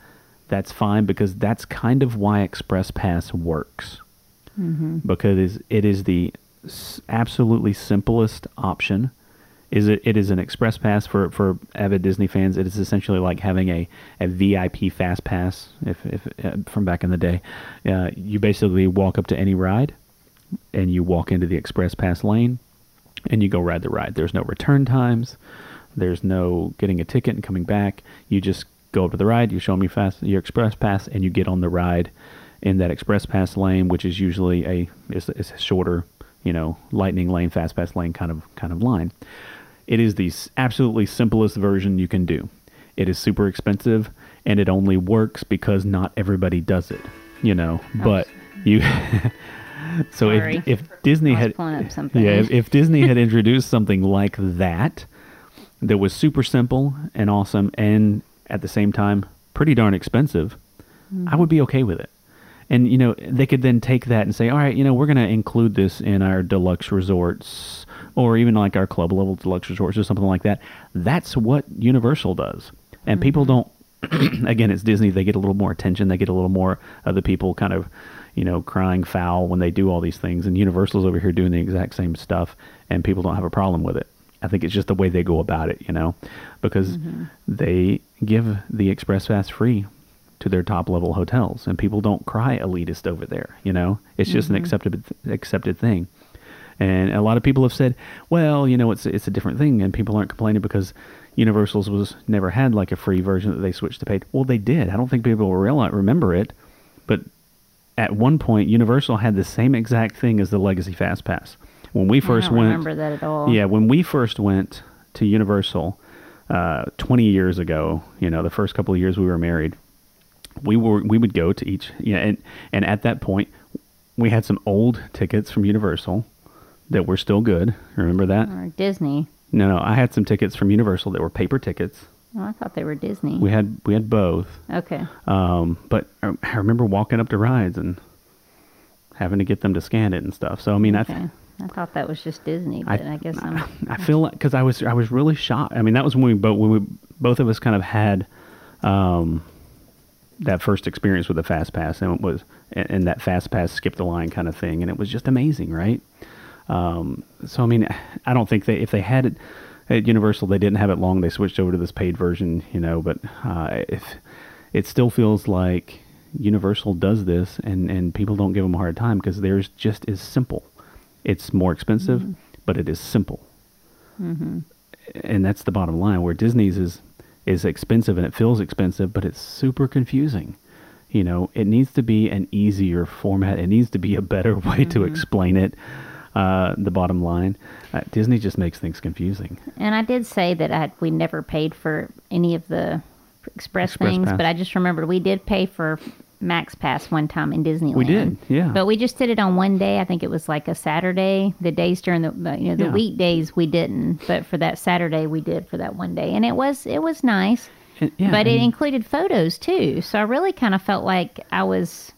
S1: that's fine because that's kind of why Express Pass works. Because it is, it is the absolutely simplest option. Is it? It is an Express Pass for, for avid Disney fans. It is essentially like having a, a VIP Fast Pass. If, if uh, from back in the day, uh, you basically walk up to any ride, and you walk into the Express Pass lane, and you go ride the ride. There's no return times. There's no getting a ticket and coming back. You just go up to the ride. You show them your fast your Express Pass, and you get on the ride in that Express Pass lane, which is usually a is, is a shorter, you know, Lightning lane, Fast Pass lane kind of kind of line. It is the absolutely simplest version you can do. It is super expensive, and it only works because not everybody does it. You know, but you. so
S2: Sorry.
S1: if if Disney had
S2: up something.
S1: yeah, if, if Disney had introduced something like that, that was super simple and awesome, and at the same time pretty darn expensive, I would be mm-hmm. okay with it. And you know, they could then take that and say, all right, you know, we're going to include this in our deluxe resorts, or even like our club level deluxe resorts, or something like that. That's what Universal does, and people mm-hmm. don't. again, it's Disney. They get a little more attention. They get a little more of the people kind of, you know, crying foul when they do all these things. And Universal's over here doing the exact same stuff, and people don't have a problem with it. I think it's just the way they go about it, you know, because mm-hmm. they give the Express Pass free to their top level hotels, and people don't cry elitist over there. You know, it's just an mm-hmm. accepted accepted thing. And a lot of people have said, well, you know, it's it's a different thing, and people aren't complaining because Universal's was never had like a free version that they switched to paid. Well, they did. I don't think people will realize uh, remember it, but at one point, Universal had the same exact thing as the Legacy Fast Pass. When we
S2: I
S1: first
S2: don't
S1: went,
S2: remember that at all.
S1: yeah, when we first went to Universal uh, 20 years ago, you know, the first couple of years we were married, we were we would go to each yeah, and and at that point we had some old tickets from Universal that were still good. Remember that?
S2: Or Disney.
S1: No, no, I had some tickets from Universal that were paper tickets.
S2: Oh, I thought they were Disney.
S1: We had we had both.
S2: okay.
S1: Um, but I remember walking up to rides and having to get them to scan it and stuff. So I mean, I th-
S2: okay. I thought that was just Disney,
S1: I-
S2: but I, guess I'm.
S1: I feel like because I was I was really shocked. I mean, that was when we both when we both of us kind of had um, that first experience with the fast pass, and it was and, and that fast pass skip the line kind of thing, and it was just amazing, right? Um, so I mean, I don't think they if they had it at Universal, they didn't have it long. They switched over to this paid version, you know. But uh, if it still feels like Universal does this, and and people don't give them a hard time because theirs just is simple. It's more expensive, but it is simple and that's the bottom line. Where Disney's is, is expensive and it feels expensive, but it's super confusing. You know, it needs to be an easier format. It needs to be a better way to explain it. Uh, the bottom line, uh, Disney just makes things confusing.
S2: And I did say that I, we never paid for any of the express,
S1: Express
S2: things,
S1: Pass.
S2: but I just remembered we did pay for Max Pass one time in Disneyland.
S1: We did, yeah.
S2: But we just did it on one day. I think it was like a Saturday. The days during the you know the
S1: Yeah.
S2: weekdays we didn't, but for that Saturday we did for that one day, and it was it was nice.
S1: And- yeah,
S2: but it included photos too, so I really kind of felt like I was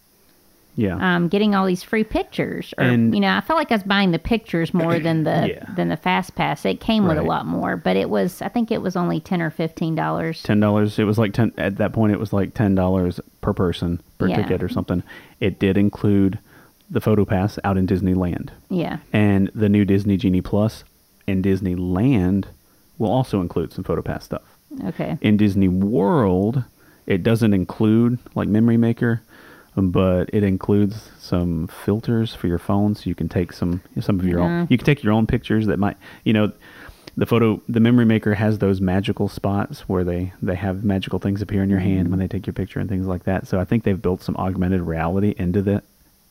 S1: yeah.
S2: um, getting all these free pictures, or
S1: And-
S2: you know, I felt like I was buying the pictures more than the
S1: Yeah.
S2: than the fast pass. It came with a lot more, but it was I think it was only ten or fifteen dollars.
S1: ten dollars. It was like ten at that point. It was like ten dollars per person per
S2: Yeah.
S1: ticket or something. It did include the photo pass out in Disneyland
S2: Yeah,
S1: and the new Disney Genie Plus in Disneyland will also include some photo pass stuff.
S2: okay,
S1: In Disney World, it doesn't include like Memory Maker, but it includes some filters for your phone, so you can take some some of your own.
S2: Mhm.
S1: You can take your own pictures that might, you know, the photo the Memory Maker has those magical spots where they they have magical things appear in your hand when they take your picture and things like that. So I think they've built some augmented reality into the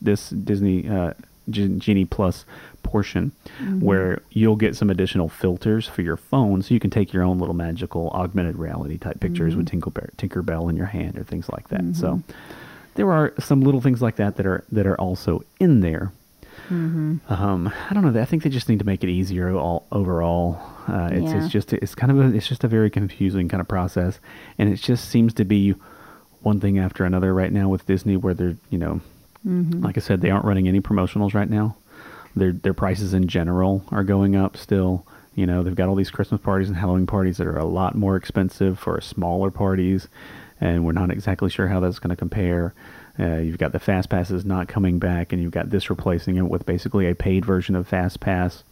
S1: this Disney uh, Genie Plus portion where you'll get some additional filters for your phone so you can take your own little magical augmented reality type pictures with Tinkerbell, Tinkerbell in your hand or things like that. So there are some little things like that that are that are also in there. Um, I don't know. I think they just need to make it easier all, overall. Uh, it's,
S2: Yeah.
S1: it's just it's kind of a, it's just a very confusing kind of process, and it just seems to be one thing after another right now with Disney, where they're you know, like I said, they aren't running any promotionals right now. Their their prices in general are going up still. You know, they've got all these Christmas parties and Halloween parties that are a lot more expensive for smaller parties, and we're not exactly sure how that's going to compare. Uh, you've got the Fast Passes not coming back, and you've got this replacing it with basically a paid version of Fast Pass.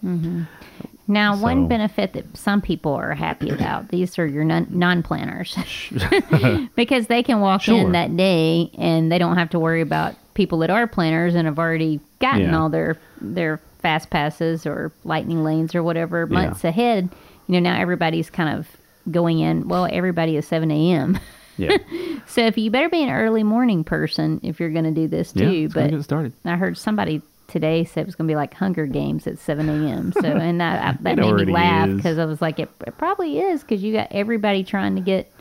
S2: Now,
S1: So-
S2: one benefit that some people are happy about these are your non- non-planners because they can walk
S1: Sure.
S2: in that day and they don't have to worry about people that are planners and have already gotten
S1: Yeah.
S2: all their their fast passes or lightning lanes or whatever months ahead. You know, now everybody's kind of going in. Well, everybody is seven a.m.
S1: Yeah,
S2: So if you better be an early morning person if you're going to do this too.
S1: gonna
S2: but
S1: get started.
S2: I heard somebody today said it was going to be like Hunger Games at 7 a.m. So, and that, I, that made me laugh because I was like, it, it probably is because you got everybody trying to get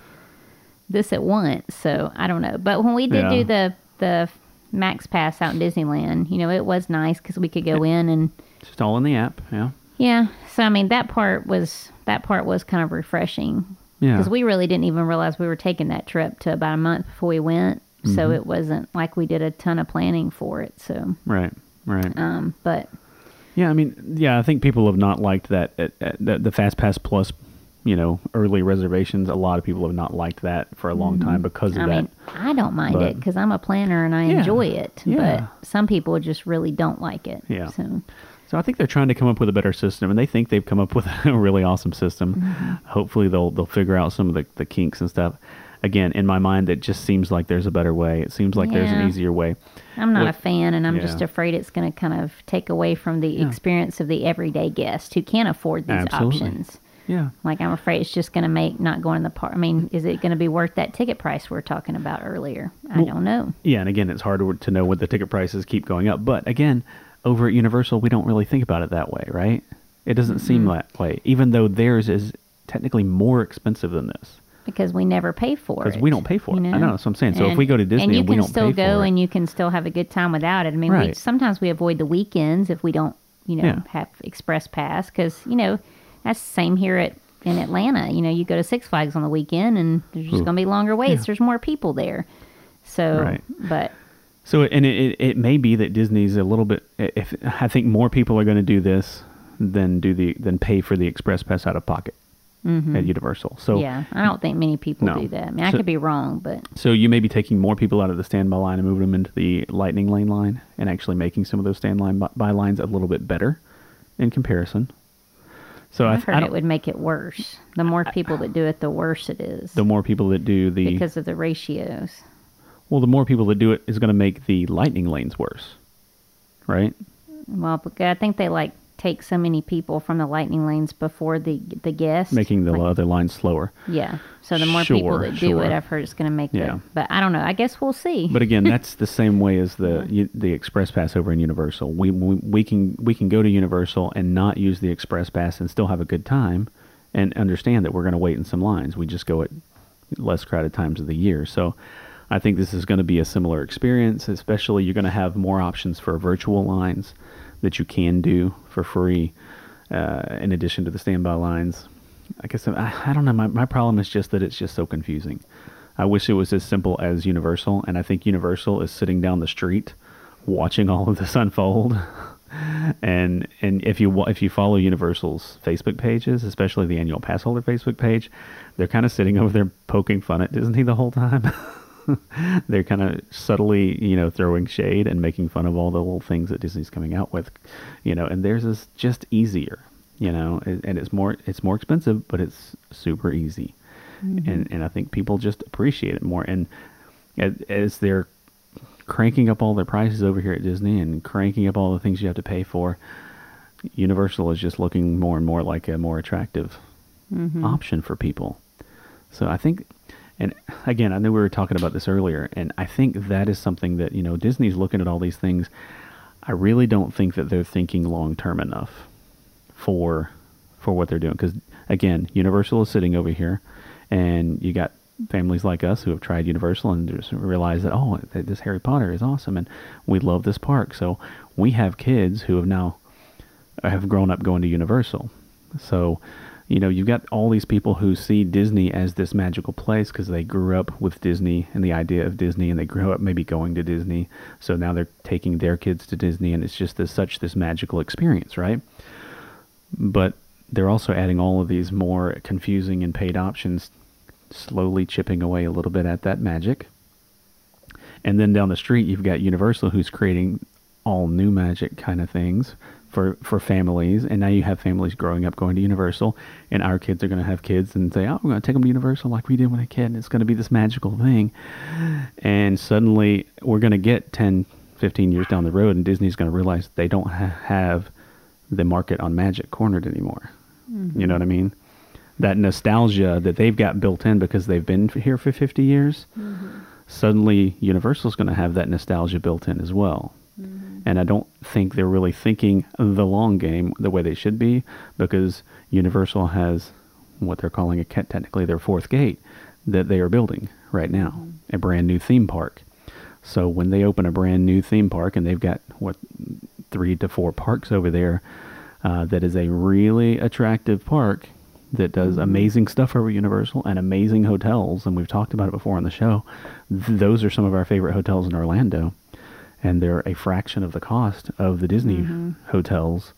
S2: this at once. So I don't know. But when we did
S1: Yeah.
S2: do the, the Max Pass out in Disneyland, you know, it was nice because we could go in and,
S1: just all in the app. Yeah,
S2: yeah. So, I mean, that part was, that part was kind of refreshing
S1: yeah.
S2: because we really didn't even realize we were taking that trip to about a month before we went.
S1: Mm-hmm.
S2: So it wasn't like we did a ton of planning for it. So,
S1: right, right.
S2: um, but
S1: Yeah, I mean, yeah, I think people have not liked that uh, uh, the, the Fast Pass Plus, you know, early reservations. A lot of people have not liked that for a long time because of
S2: Mm-hmm. I
S1: that.
S2: mean, I don't mind it because I'm a planner and I
S1: Yeah,
S2: enjoy it.
S1: yeah.
S2: But some people just really don't like it.
S1: Yeah.
S2: So
S1: So I think they're trying to come up with a better system, and they think they've come up with a really awesome system.
S2: Mm-hmm.
S1: Hopefully, they'll they'll figure out some of the, the kinks and stuff. Again, in my mind, it just seems like there's a better way. It seems like there's an easier way.
S2: I'm not a fan, and I'm just afraid it's going to kind of take away from the
S1: Yeah.
S2: experience of the everyday guest who can't afford these
S1: Absolutely.
S2: options.
S1: Yeah,
S2: Like I'm afraid it's just going to make not going to the park. I mean, is it going to be worth that ticket price we are talking about earlier? I don't know.
S1: yeah, and again, it's hard to, to know what the ticket prices keep going up. But again, over at Universal, we don't really think about it that way, right? It doesn't seem
S2: Mm-hmm.
S1: that way, even though theirs is technically more expensive than this.
S2: because we never pay for it.
S1: Because we don't pay for it. I know, that's what I'm saying. So if we go to Disney
S2: and you
S1: and we
S2: can
S1: don't
S2: still go and you can still have a good time without it. I mean, we, sometimes we avoid the weekends if we don't, you know,
S1: Yeah.
S2: have express pass because you know that's the same here at in Atlanta. You know, you go to Six Flags on the weekend and there's just going to be longer waits.
S1: Yeah.
S2: There's more people there. So,
S1: Right.
S2: but
S1: So, and it, it, it may be that Disney's a little bit. If I think more people are going to do this than do the than pay for the express pass out of pocket at Universal. So,
S2: Mm-hmm. yeah, I don't think many people
S1: No.
S2: do that. I mean, I
S1: So-
S2: could be wrong, but
S1: so you may be taking more people out of the standby line and moving them into the Lightning Lane line, and actually making some of those standby by lines a little bit better in comparison. So I,
S2: I heard
S1: I
S2: it would make it worse. The more people that do it, the worse it is
S1: the more people that do the
S2: because of the ratios.
S1: Well, the more people that do it is going to make the Lightning lanes worse, right?
S2: Well, I think they like take so many people from the lightning lanes before the the guests,
S1: making the
S2: Like,
S1: other lines slower.
S2: yeah. So the more people that do it. I've heard it's going to make
S1: Yeah.
S2: the. But I don't know. I guess we'll see.
S1: But again, that's the same way as the you- the express pass over in Universal. We, we we can we can go to Universal and not use the express pass and still have a good time, and understand that we're going to wait in some lines. We just go at less crowded times of the year. So, I think this is going to be a similar experience. Especially, you're going to have more options for virtual lines that you can do for free, uh, in addition to the standby lines. I guess I, I don't know. My my problem is just that it's just so confusing. I wish it was as simple as Universal, and I think Universal is sitting down the street watching all of this unfold. and and if you if you follow Universal's Facebook pages, especially the annual pass holder Facebook page, they're kind of sitting over there poking fun at Disney the whole time. they're kind of subtly, you know, throwing shade and making fun of all the little things that Disney's coming out with, you know, and theirs is just easier, you know, and, and it's more it's more expensive, but it's super easy, mm-hmm. and and I think people just appreciate it more. And as, as they're cranking up all their prices over here at Disney and cranking up all the things you have to pay for, Universal is just looking more and more like a more attractive mm-hmm. option for people. So I think, and again, I know we were talking about this earlier, and I think that is something that, you know, Disney's looking at all these things. I really don't think that they're thinking long term enough for for what they're doing because again universal is sitting over here and you got families like us who have tried universal and just realize that oh this harry potter is awesome and we love this park so we have kids who have now have grown up going to universal so you know you've got all these people who see disney as this magical place because they grew up with disney and the idea of disney and they grew up maybe going to disney. So now they're taking their kids to disney and it's just this such this magical experience right? But they're also adding all of these more confusing and paid options, slowly chipping away a little bit at that magic. And then down the street, you've got Universal, who's creating all new magic kind of things for for families. And now you have families growing up going to Universal, and our kids are going to have kids and say, "Oh, we're going to take them to Universal like we did when a kid." And it's going to be this magical thing. And suddenly, we're going to get 10, 15 years down the road, and Disney's going to realize they don't ha- have the market on magic cornered anymore. You know mm-hmm. what I mean? That nostalgia that they've got built in because they've been here for 50 years, mm-hmm. suddenly Universal's going to have that nostalgia built in as well. And I don't think they're really thinking the long game the way they should be because Universal has what they're calling a technically their fourth gate that they are building right now, a brand new theme park. So when they open a brand new theme park and they've got what three to four parks over there, uh, that is a really attractive park that does amazing stuff over Universal and amazing hotels. And we've talked about it before on the show. Th- those are some of our favorite hotels in Orlando, and they're a fraction of the cost of the Disney mm-hmm. hotels.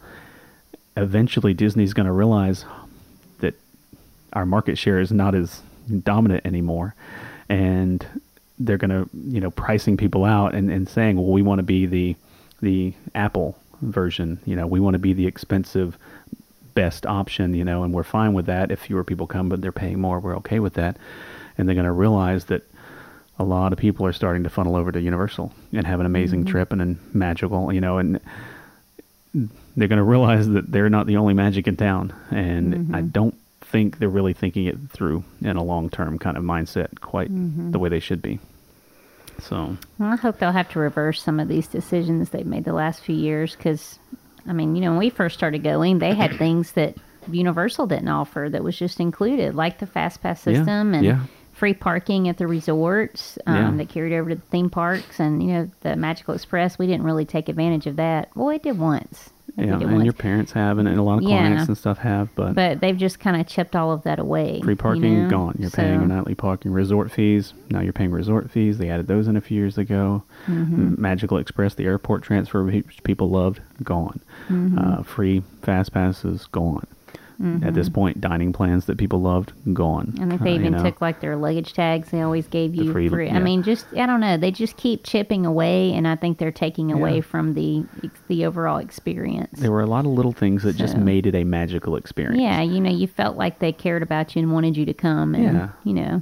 S1: Eventually, Disney's going to realize that our market share is not as dominant anymore, and they're going to, you know, pricing people out and, and saying, well, we want to be the the Apple version. You know, we want to be the expensive best option, you know, and we're fine with that. If fewer people come, but they're paying more, we're okay with that. And they're going to realize that a lot of people are starting to funnel over to Universal and have an amazing mm-hmm. trip and a magical, you know, and they're going to realize that they're not the only magic in town. And mm-hmm. I don't think they're really thinking it through in a long term kind of mindset quite mm-hmm. the way they should be. So,
S2: Well, I hope they'll have to reverse some of these decisions they've made the last few years because, I mean, you know, when we first started going, they had things that Universal didn't offer that was just included, like the Fast Pass
S1: Yeah,
S2: system and
S1: yeah.
S2: Free parking at the resorts um,
S1: Yeah.
S2: that carried over to the theme parks and, you know, the Magical Express. We didn't really take advantage of that. Well, it did once. It
S1: yeah, and
S2: once.
S1: your parents have, and, and a lot of
S2: Yeah.
S1: clients and stuff have, but,
S2: but they've just kind of chipped all of that away.
S1: free
S2: you
S1: parking
S2: know?
S1: gone. You're
S2: So-
S1: paying nightly parking, resort fees. Now you're paying resort fees. They added those in a few years ago.
S2: Mm-hmm.
S1: Magical Express, the airport transfer which people loved, gone.
S2: Mm-hmm.
S1: Uh, free fast passes, gone. At this point, dining plans that people loved, gone.
S2: I think they
S1: Uh,
S2: even
S1: know.
S2: took like their luggage tags. They always gave
S1: The
S2: you
S1: free-
S2: free.
S1: yeah.
S2: I mean, just I don't know. They just keep chipping away, and I think they're taking away
S1: Yeah.
S2: from the the overall experience.
S1: There were a lot of little things that just made it a magical experience.
S2: yeah, you know, you felt like they cared about you and wanted you to come, and
S1: Yeah.
S2: you know,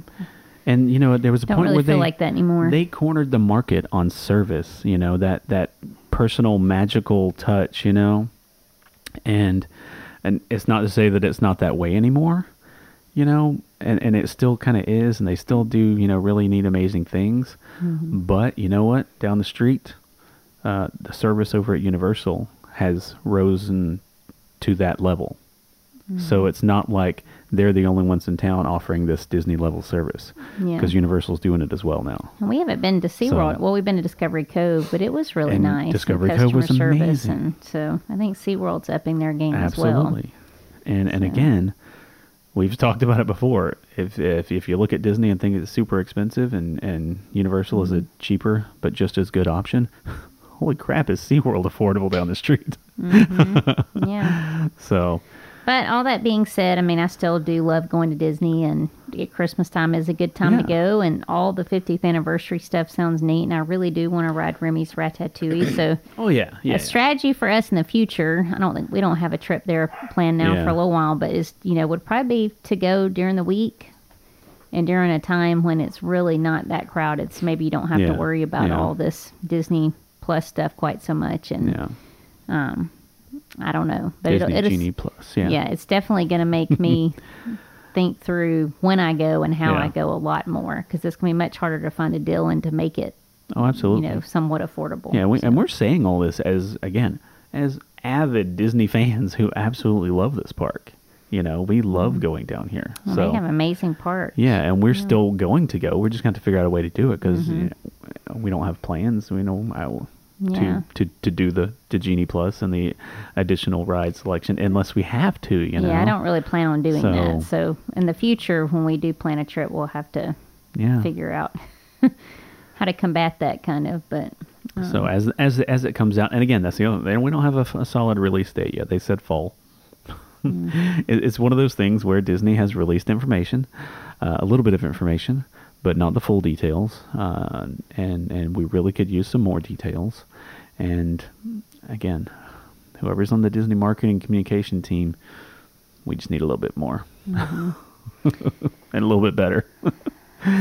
S1: And you know, there was a
S2: don't
S1: point
S2: really
S1: where
S2: feel
S1: they
S2: like that anymore.
S1: they cornered the market on service. You know that that personal magical touch. You know, and and it's not to say that it's not that way anymore you know and and it still kind of is and they still do you know really neat amazing things. But you know what? Down the street uh, the service over at universal has risen to that level. So it's not like they're the only ones in town offering this disney level service
S2: Yeah.
S1: because universal's doing it as well now
S2: And we haven't been to SeaWorld.
S1: So-
S2: well, we've been to Discovery Cove, but it was really nice.
S1: Discovery Cove was amazing.
S2: And so I think SeaWorld's upping their game as well.
S1: Absolutely. And and again, we've talked about it before. If if if you look at Disney and think it's super expensive and and Universal is a
S2: Mm-hmm.
S1: cheaper but just as good option, holy crap, is SeaWorld affordable down the street?
S2: Yeah.
S1: So,
S2: But all that being said, I mean, I still do love going to Disney, and Christmas time is a good time to go. And all the 50th anniversary stuff sounds neat, and I really do want to ride Remy's Ratatouille. So,
S1: oh yeah, yeah.
S2: a strategy for us in the future. I don't think we don't have a trip there planned now
S1: Yeah.
S2: for a little while, but is you know would probably be to go during the week. And during a time when it's really not that crowded, so maybe you don't have
S1: Yeah.
S2: to worry about
S1: Yeah.
S2: all this Disney Plus stuff quite so much. And
S1: yeah.
S2: Um, I don't know, but
S1: Disney
S2: it'll,
S1: Genie Plus. Yeah.
S2: yeah, it's definitely going to make me think through when I go and how
S1: Yeah.
S2: I go a lot more because it's going to be much harder to find a deal and to make it,
S1: Oh, absolutely.
S2: you know, somewhat affordable.
S1: Yeah, we,
S2: So,
S1: and we're saying all this as again as avid Disney fans who absolutely love this park. You know, we love going down here.
S2: well,
S1: so
S2: they have amazing parks.
S1: Yeah, and we're still going to go. We're just going to figure out a way to do it because
S2: Mm-hmm.
S1: we don't have plans. We know I,
S2: Yeah.
S1: to, to to do the the Genie Plus and the additional ride selection unless we have to. You know.
S2: Yeah, I don't really plan on doing
S1: So-
S2: that. So in the future, when we do plan a trip, we'll have to
S1: Yeah.
S2: figure out how to combat that kind of. But
S1: So as as as it comes out, and again, that's the other thing. We don't have a solid release date yet. They said fall.
S2: Mm-hmm.
S1: it, it's one of those things where Disney has released information, uh, a little bit of information, but not the full details. Uh, and and we really could use some more details. And again, whoever's on the Disney marketing communication team, we just need a little bit more.
S2: Mm-hmm.
S1: and a little bit better.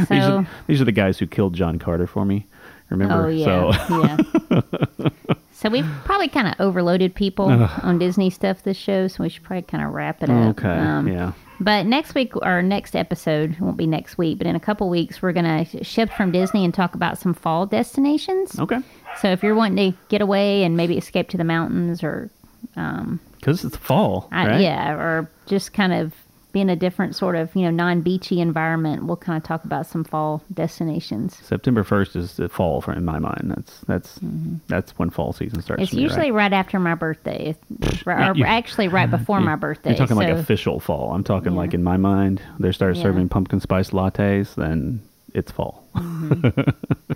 S1: these, are, these are the guys who killed John Carter for me. Remember?
S2: oh yeah,
S1: So
S2: yeah. So we've probably kind of overloaded people on Disney stuff this show, so we should probably kind of wrap it up.
S1: Okay.
S2: Um,
S1: yeah.
S2: But next week, our next episode won't be next week, but in a couple weeks, we're going to shift from Disney and talk about some fall destinations.
S1: Okay.
S2: So if you're wanting to get away and maybe escape to the mountains or, um,
S1: Because it's fall,
S2: I,
S1: right?
S2: yeah, or just kind of be in a different sort of, you know, non beachy environment, we'll kind of talk about some fall destinations.
S1: September first is the fall, for in my mind. That's that's that's when fall season starts.
S2: Mm-hmm. It's
S1: me,
S2: usually
S1: right?
S2: right after my birthday, It's- or
S1: you-
S2: actually right before my birthday.
S1: You're talking like official fall. I'm talking
S2: Yeah.
S1: like in my mind, they start
S2: Yeah.
S1: serving pumpkin spice lattes, then it's fall.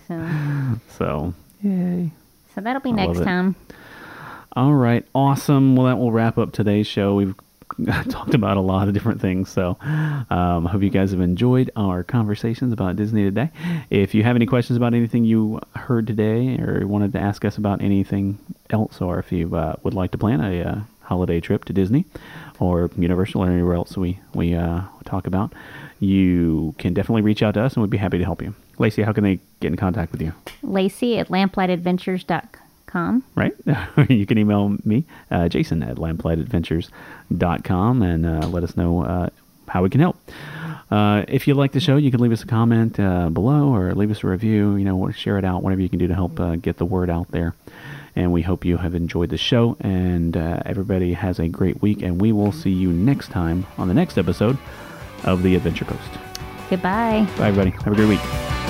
S2: so,
S1: So yay!
S2: so that'll be
S1: I
S2: next time.
S1: All right, awesome. Well, that will wrap up today's show. We've talked about a lot of different things, so um, I hope you guys have enjoyed our conversations about Disney today. If you have any questions about anything you heard today, or wanted to ask us about anything else, or if you uh, would like to plan a uh, holiday trip to Disney or Universal or anywhere else we we uh, talk about, you can definitely reach out to us, and we'd be happy to help you. Lacey, how can they get in contact with you?
S2: Lacey at lamplightadventures.com.
S1: right? you can email me, uh, Jason at lamplightadventures.com, and uh, let us know uh, how we can help. Uh, if you like the show, you can leave us a comment uh, below or leave us a review. You know, share it out, whatever you can do to help uh, get the word out there. And we hope you have enjoyed the show, and uh, everybody has a great week. And we will see you next time on the next episode of the Adventure Post.
S2: Goodbye.
S1: Bye, everybody. Have a great week.